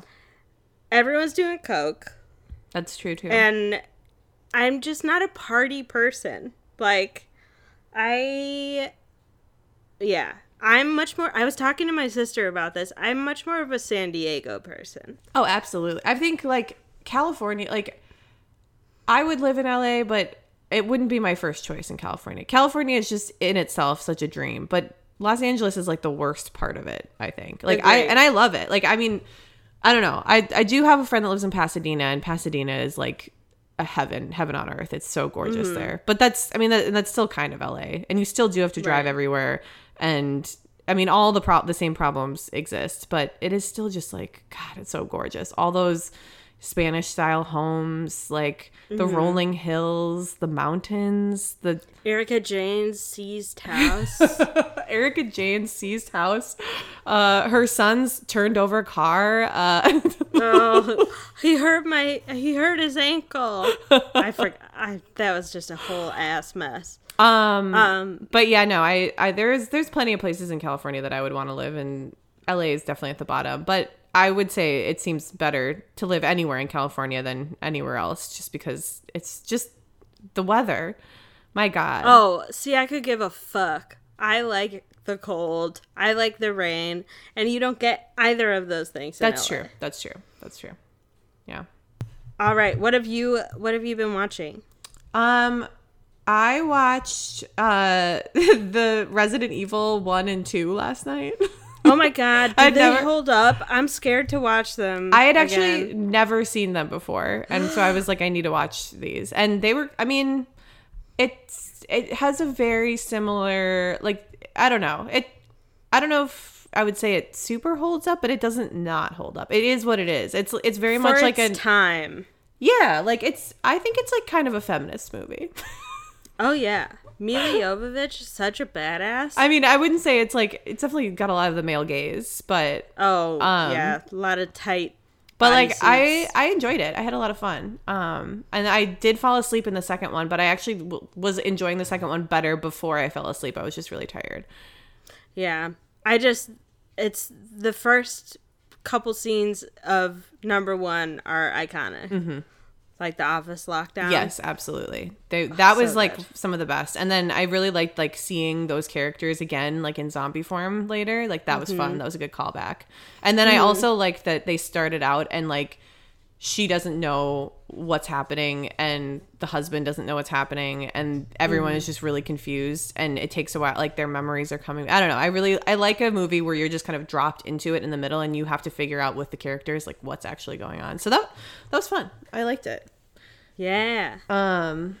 Everyone's doing coke. That's true too. And I'm just not a party person. Like, I. Yeah. I'm much more. I was talking to my sister about this. I'm much more of a San Diego person. Oh, absolutely. I think like California, like I would live in LA, but it wouldn't be my first choice in California. California is just in itself such a dream, but Los Angeles is like the worst part of it, I think. Like I and I love it. Like I mean, I don't know. I I do have a friend that lives in Pasadena and Pasadena is like a heaven, heaven on earth. It's so gorgeous mm-hmm. there. But that's I mean that, that's still kind of LA. And you still do have to drive Right. everywhere and I mean all the pro- the same problems exist, but it is still just like god, it's so gorgeous. All those Spanish style homes, like the rolling hills, the mountains, the Erika Jayne's seized house. Erika Jayne's seized house, uh, her son's turned over car. Uh, oh, he hurt my. He hurt his ankle. I forgot. I that was just a whole ass mess. um, Um, but yeah, no, I, I there's there's plenty of places in California that I would want to live, and LA is definitely at the bottom. But I would say it seems better to live anywhere in California than anywhere else, just because it's just the weather. My God. oh, see, I could give a fuck. I like the cold. I like the rain, and you don't get either of those things. in That's LA. true. That's true. That's true. Yeah. All right, what have you what have you been watching? Um, I watched uh the Resident Evil one and two last night. Oh my god, did I'd they never- hold up? I'm scared to watch them. I had actually again. never seen them before, and so I was like, I need to watch these. And they were, I mean, it's it has a very similar, like I don't know, it. I don't know if I would say it super holds up, but it doesn't not hold up. It is what it is. It's it's very for much like a time. yeah, like it's. I think it's like kind of a feminist movie. Oh yeah, Milla Jovovich is such a badass. I mean, I wouldn't say it's like it's definitely got a lot of the male gaze, but oh um, yeah, a lot of tight. but like I. I enjoyed it. I had a lot of fun. Um, and I did fall asleep in the second one, but I actually w- was enjoying the second one better before I fell asleep. I was just really tired. Yeah. I just it's the first couple scenes of number 1 are iconic. Mm-hmm. Like the office lockdown. Yes, absolutely. They, that was so like good. some of the best. And then I really liked like seeing those characters again, like in zombie form later. Like that was Mm-hmm. fun. That was a good callback. And then I also like that they started out and like she doesn't know what's happening and the husband doesn't know what's happening and everyone Mm-hmm. is just really confused and it takes a while like their memories are coming i don't know i really i like a movie where you're just kind of dropped into it in the middle and you have to figure out with the characters like what's actually going on so that that was fun i liked it Yeah. um,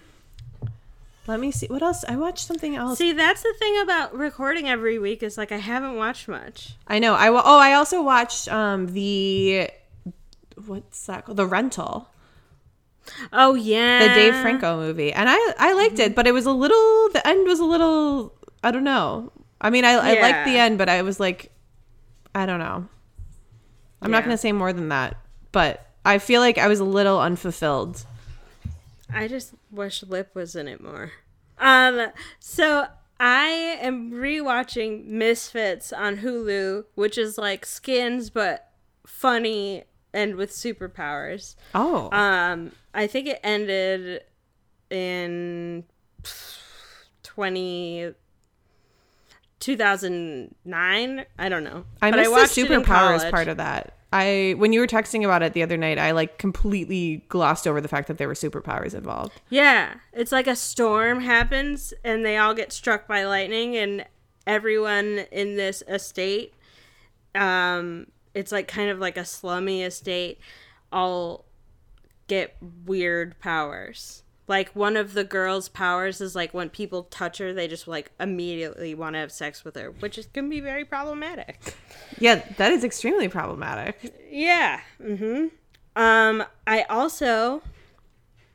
let me see what else. I watched something else. See, that's the thing about recording every week is like I haven't watched much. I know. I oh, I also watched um the what's that called? The Rental, Oh yeah. the Dave Franco movie, and I I liked it, but it was a little. The end was a little. I don't know. I mean, I I liked the end, but I was like, I don't know. I'm not gonna say more than that, but I feel like I was a little unfulfilled. I just wish Lip was in it more. Um, so I am rewatching Misfits on Hulu, which is like Skins but funny and with superpowers. Oh, Um, I think it ended in 20 2009. I don't know. I But missed watched the superpowers part of that. I when you were texting about it the other night, I like completely glossed over the fact that there were superpowers involved. Yeah, it's like a storm happens and they all get struck by lightning and everyone in this estate um it's like kind of like a slummy estate all get weird powers. Like one of the girls' powers is like when people touch her, they just like immediately want to have sex with her, which is, can be very problematic. Yeah, that is extremely problematic. Yeah. Mm-hmm. Um, I also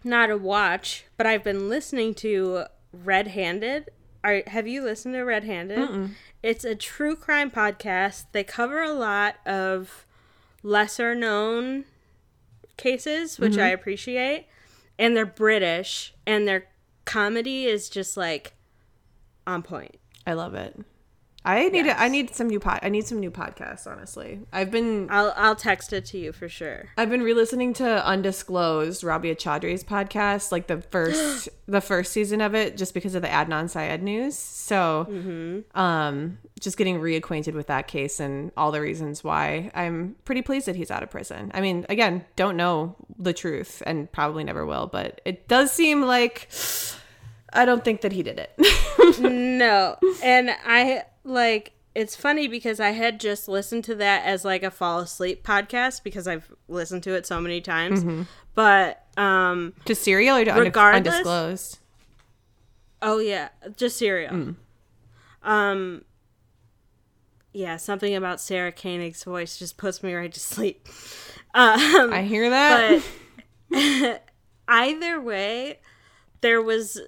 not a watch, but I've been listening to Red Handed. Are have you listened to Red Handed? It's a true crime podcast. They cover a lot of lesser known cases, which I appreciate. And they're British and their comedy is just like on point. I love it. I need Yes. I need some new pod. I need some new podcasts. Honestly, I've been I'll I'll text it to you for sure. I've been re-listening to Undisclosed, Rabia Chaudhry's podcast, like the first the first season of it, just because of the Adnan Syed news. So, um, just getting reacquainted with that case and all the reasons why. I'm pretty pleased that he's out of prison. I mean, again, don't know the truth and probably never will, but it does seem like I don't think that he did it. No. And I like it's funny because I had just listened to that as like a fall asleep podcast because I've listened to it so many times. Mm-hmm. But um to serial or Regardless- undisclosed? oh yeah, just serial. Mm. Um yeah, something about Sarah Koenig's voice just puts me right to sleep. Um I hear that. but either way, there was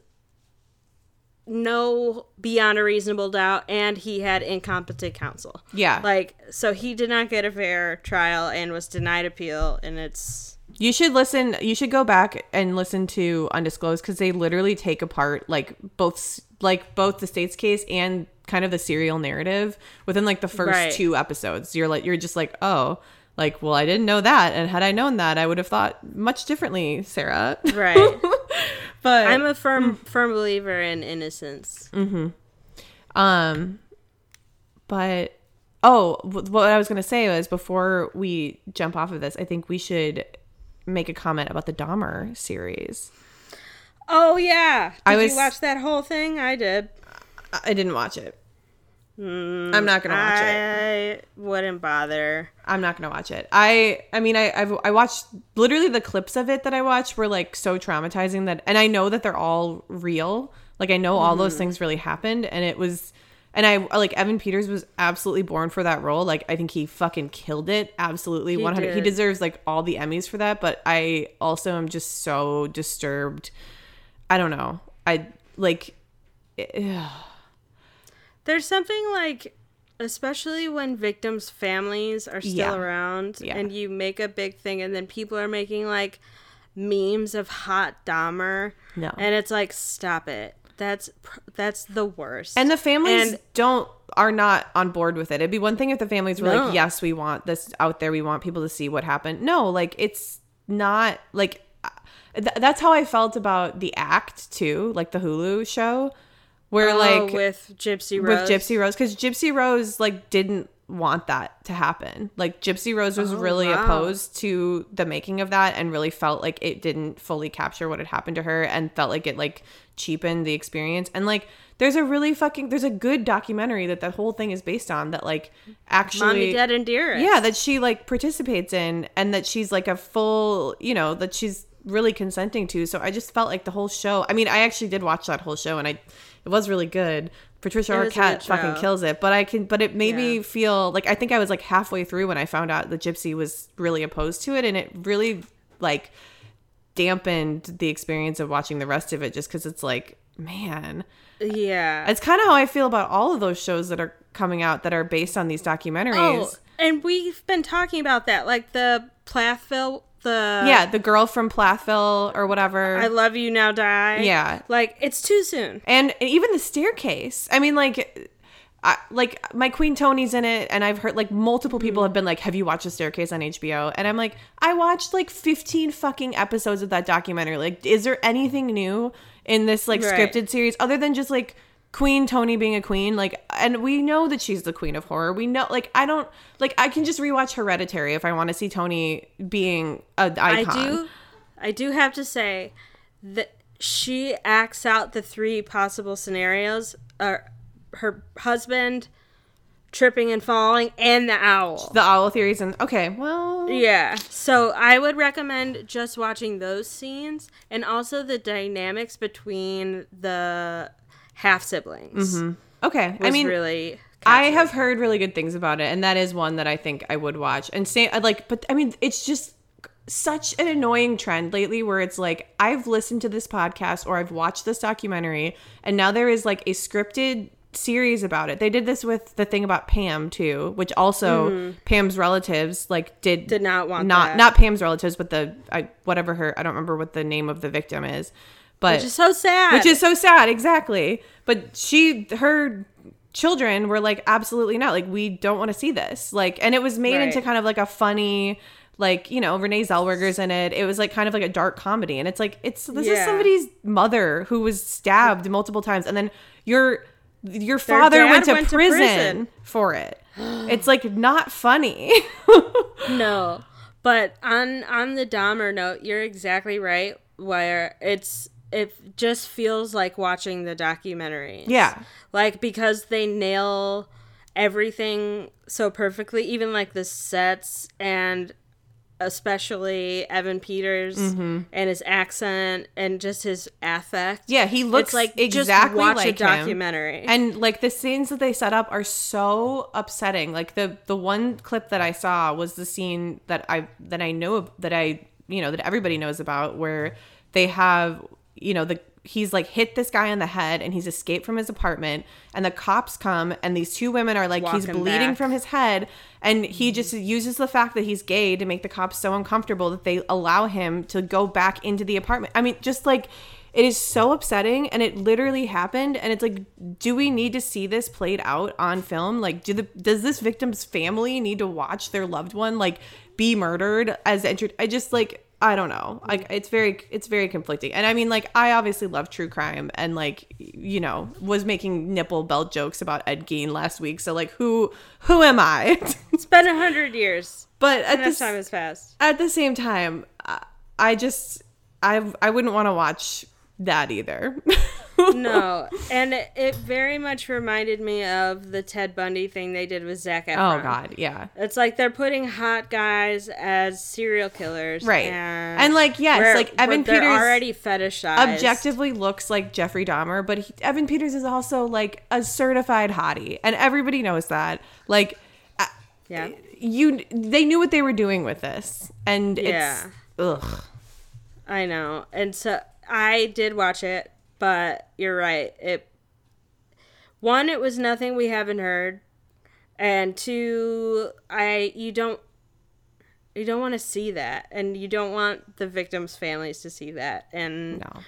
no beyond a reasonable doubt, and he had incompetent counsel. yeah. Like, so he did not get a fair trial and was denied appeal, and it's You should listen. You should go back and listen to Undisclosed because they literally take apart like both like both the state's case and kind of the serial narrative within like the first Right. two episodes. You're like you're just like oh like well I didn't know that and had I known that I would have thought much differently, Sarah. right. but I'm a firm, firm believer in innocence. um but oh, what I was gonna say was before we jump off of this, I think we should make a comment about the Dahmer series. Oh yeah. Did I was- you watch that whole thing? I did. I didn't watch it. I'm not gonna watch it. I wouldn't bother. I'm not gonna watch it. I I mean I I've, I watched literally the clips of it that I watched were like so traumatizing that and I know that they're all real. Like I know all those Mm-hmm. things really happened and it was and I like Evan Peters was absolutely born for that role. Like I think he fucking killed it. Absolutely 100 he deserves like all the Emmys for that, but I also am just so disturbed. I don't know. I like There's something like especially when victims' families are still Yeah. around Yeah. and you make a big thing and then people are making like memes of hot Dahmer. No. And it's like stop it. That's that's the worst. And the families And- don't are not on board with it. It'd be one thing if the families were No. like, "Yes, we want this out there. We want people to see what happened." No, like it's not like uh, th- that's how I felt about the act too, like the Hulu show, where Oh, like with Gypsy Rose. with. Gypsy Rose because Gypsy Rose like didn't want that to happen. Like Gypsy Rose was Oh, really wow. opposed to the making of that and really felt like it didn't fully capture what had happened to her and felt like it like cheapened the experience. And like there's a really fucking there's a good documentary that that whole thing is based on that like actually Mommy, Dad, and Dearest. yeah that she like participates in and that she's like a full you know that she's really consenting to so i just felt like the whole show i mean i actually did watch that whole show and i it was really good. Patricia arquette fucking kills it. But i can but it made me feel like i think i was like halfway through when i found out that gypsy was really opposed to it and it really like dampened the experience of watching the rest of it just because it's like man. Yeah. it's kind of how i feel about all of those shows that are coming out that are based on these documentaries. Oh, and we've been talking about that, like the Plathville, the yeah, the girl from Plathville or whatever. I love you now, die. Yeah. like it's too soon. and, even the staircase. I mean, like, I, like my Queen Toni's in it, and I've heard like multiple people mm-hmm. have been like, "Have you watched the staircase on HBO?" And I'm like, I watched like 15 fucking episodes of that documentary. Like, is there anything new in this like Right. scripted series other than just like Queen Toni being a queen? Like, and we know that she's the queen of horror. We know, like, I don't like I can just rewatch Hereditary if I want to see Toni being a I icon. I do, I do have to say that she acts out the three possible scenarios: uh, her husband tripping and falling, and the owl. the owl theories and okay, well, Yeah. So I would recommend just watching those scenes and also the dynamics between the half siblings. okay. Was I mean, really. I have heard really good things about it, and that is one that I think I would watch. And say, I'd like, but I mean, it's just such an annoying trend lately where it's like I've listened to this podcast or I've watched this documentary, and now there is like a scripted series about it. They did this with the thing about Pam too, which also Pam's relatives like did Mm-hmm. Did not want not that. not Pam's relatives, but the I, whatever her I don't remember what the name of the victim is, but Which is so sad. which is so sad exactly but she her children were like absolutely not like we don't want to see this like and it was made Right. into kind of like a funny like you know renee zellweger's in it it was like kind of like a dark comedy and it's like it's this is somebody's mother who was stabbed multiple times and then your your father went, to, went to prison prison. for it it's like not funny no. But on on the Dahmer note, you're exactly right. Where it's it just feels like watching the documentary. yeah like because they nail everything so perfectly, even like the sets and especially Evan Peters Mm-hmm. and his accent and just his affect. yeah he looks it's like exactly just watch like a him. documentary. and like the scenes that they set up are so upsetting like the the one clip that i saw was the scene that i that i know of- that i you know that everybody knows about where they have you know the he's like hit this guy on the head and he's escaped from his apartment and the cops come and these two women are like he's bleeding back. from his head. And he mm-hmm. just uses the fact that he's gay to make the cops so uncomfortable that they allow him to go back into the apartment. I mean just like it is so upsetting and it literally happened. And it's like do we need to see this played out on film? Like do the does this victim's family need to watch their loved one like be murdered as entered i just like I don't know. Like it's very it's very conflicting. And I mean like I obviously love true crime and like you know, was making nipple belt jokes about Ed Gein last week. So like who who am I? It's been a hundred years. but at this time has passed. at the same time, I, I just I I wouldn't want to watch that either. No, and it, it very much reminded me of the Ted Bundy thing they did with Zac oh, Efron. oh god, yeah. It's like they're putting hot guys as serial killers, Right. And, And, like, yes, where- like, Evan Peters already fetishized. Objectively looks like Jeffrey Dahmer, but he, Evan Peters is also like a certified hottie, and everybody knows that. Like, Yeah, you, they knew what they were doing with this, and Yeah. it's ugh. I know. And so I did watch it, but you're right. It one, it was nothing we haven't heard, and two, I you don't you don't want to see that, and you don't want the victims' families to see that, and No,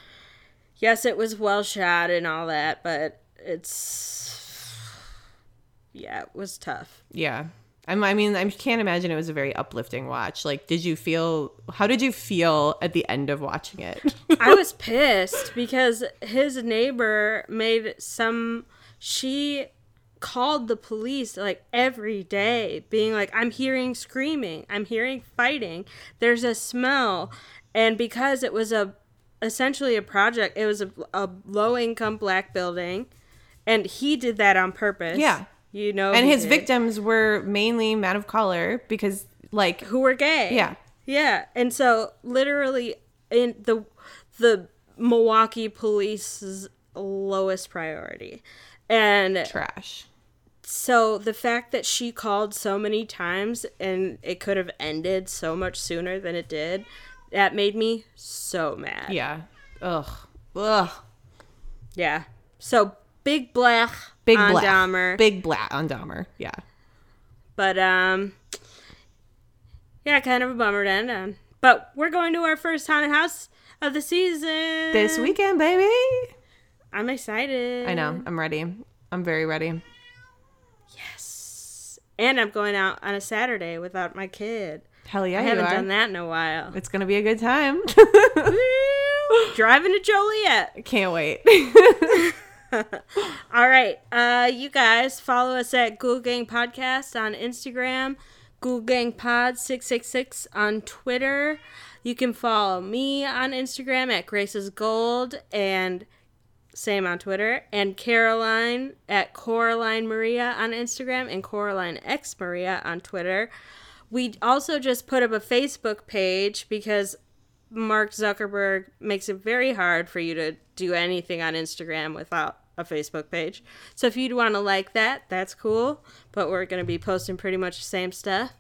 yes, it was well shot and all that, but it's yeah, it was tough. yeah. I'm, I mean, I can't imagine it was a very uplifting watch. Like, did you feel? How did you feel at the end of watching it? I was pissed because his neighbor made some she called the police like every day being like I'm hearing screaming, I'm hearing fighting. There's a smell and because it was a essentially a project, it was a, a low income black building and he did that on purpose. Yeah. You know. and his did. victims were mainly men of color because, like, who were gay. Yeah. Yeah. And so literally in the the Milwaukee police's lowest priority. And trash. so the fact that she called so many times and it could have ended so much sooner than it did, that made me so mad. Yeah. Ugh. Ugh. Yeah. So big blech Big on black. Dahmer. Big black on Dahmer. Yeah. But um yeah, kind of a bummer to end on. But we're going to our first haunted house of the season. This weekend, baby. I'm excited. I know. I'm ready. I'm very ready. Yes. And I'm going out on a Saturday without my kid. Hell yeah, I haven't done that in a while. It's gonna be a good time. Driving to Joliet. Can't wait. All right. Uh, you guys follow us at Ghoul Gang Podcast on Instagram, Ghoul Gang Pod 666 on Twitter. You can follow me on Instagram at Grace's Gold and same on Twitter, and Caroline at Coraline Maria on Instagram and Coraline X Maria on Twitter. We also just put up a Facebook page because Mark Zuckerberg makes it very hard for you to do anything on Instagram without a Facebook page. So if you'd want to like that, that's cool. But we're going to be posting pretty much the same stuff.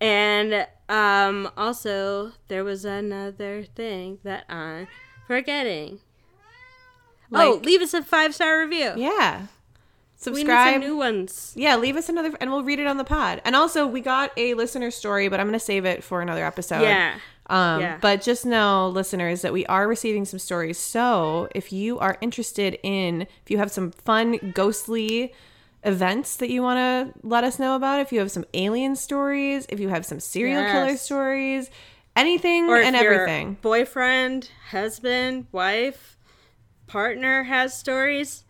And um, also, there was another thing that I'm forgetting. oh, leave us a five star review. yeah. Subscribe. we need some new ones. yeah, leave us another, and we'll read it on the pod. And also, we got a listener story, but I'm gonna save it for another episode. Yeah. Um, Yeah. But just know, listeners, that we are receiving some stories. So if you are interested in, if you have some fun, ghostly events that you want to let us know about, if you have some alien stories, if you have some serial killer stories, anything Or and your everything. boyfriend, husband, wife, partner has stories,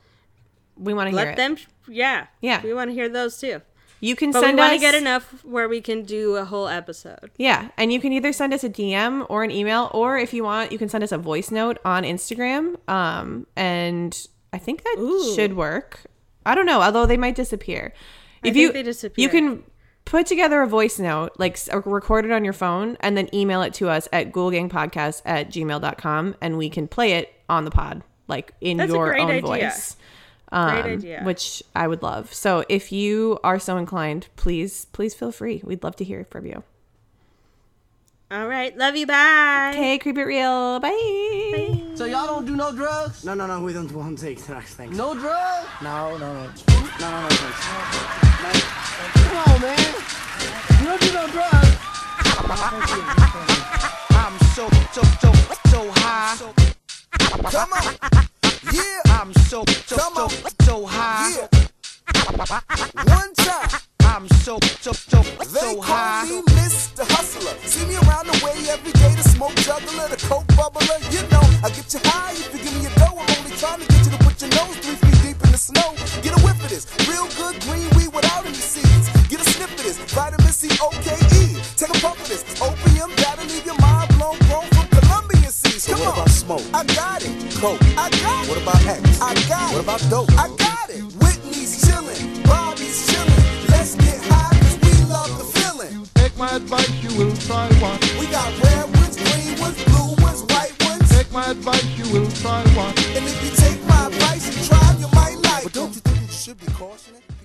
We want to hear let it. them. Yeah. Yeah. We want to hear those too. You can But send we want us to get enough where we can do a whole episode. Yeah, and you can either send us a DM or an email, or if you want, you can send us a voice note on Instagram. Um, and I think that Ooh. should work. I don't know, although they might disappear. If you they disappear. you can put together a voice note, like s- record it on your phone, and then email it to us at ghoulgangpodcast at gmail.com, and we can play it on the pod, like in That's a your great own idea. voice. Um, Great idea. Which I would love. So if you are so inclined, please, please feel free. We'd love to hear from you. All right. Love you. Bye. Hey, creep it real. Bye. So y'all don't do no drugs? No, no, no, we don't want to take drugs, thanks. No drugs? No, no, no. No, no, no, thanks. Come on, man. You don't do no drugs. I'm so, so, so, so high. Come on. Yeah. I'm so, so, so, so high. Yeah. One time. I'm so, so, so, They so call high. me Mr. Hustler. See me around the way every day The smoke guzzler, the coke bubbler. You know, I get you high if you give me a dough. I'm only trying to get you to put your nose three feet deep in the snow. Get a whiff of this, real good green weed without any seeds. Get a sniff of this, vitamin C, OKE. Take a puff of this, Come what on, about smoke? I got it. Coke. I got it. What about X? I got it. What it. about dope? I got it. Whitney's chillin', Bobby's chillin'. Let's get high 'cause we love the feeling. Take my advice, you will try one. We got red ones, green ones, blue ones, white ones. Take my advice, you will try one. And if you take my advice and try, you might like But 'em. don't you think you should be cautious?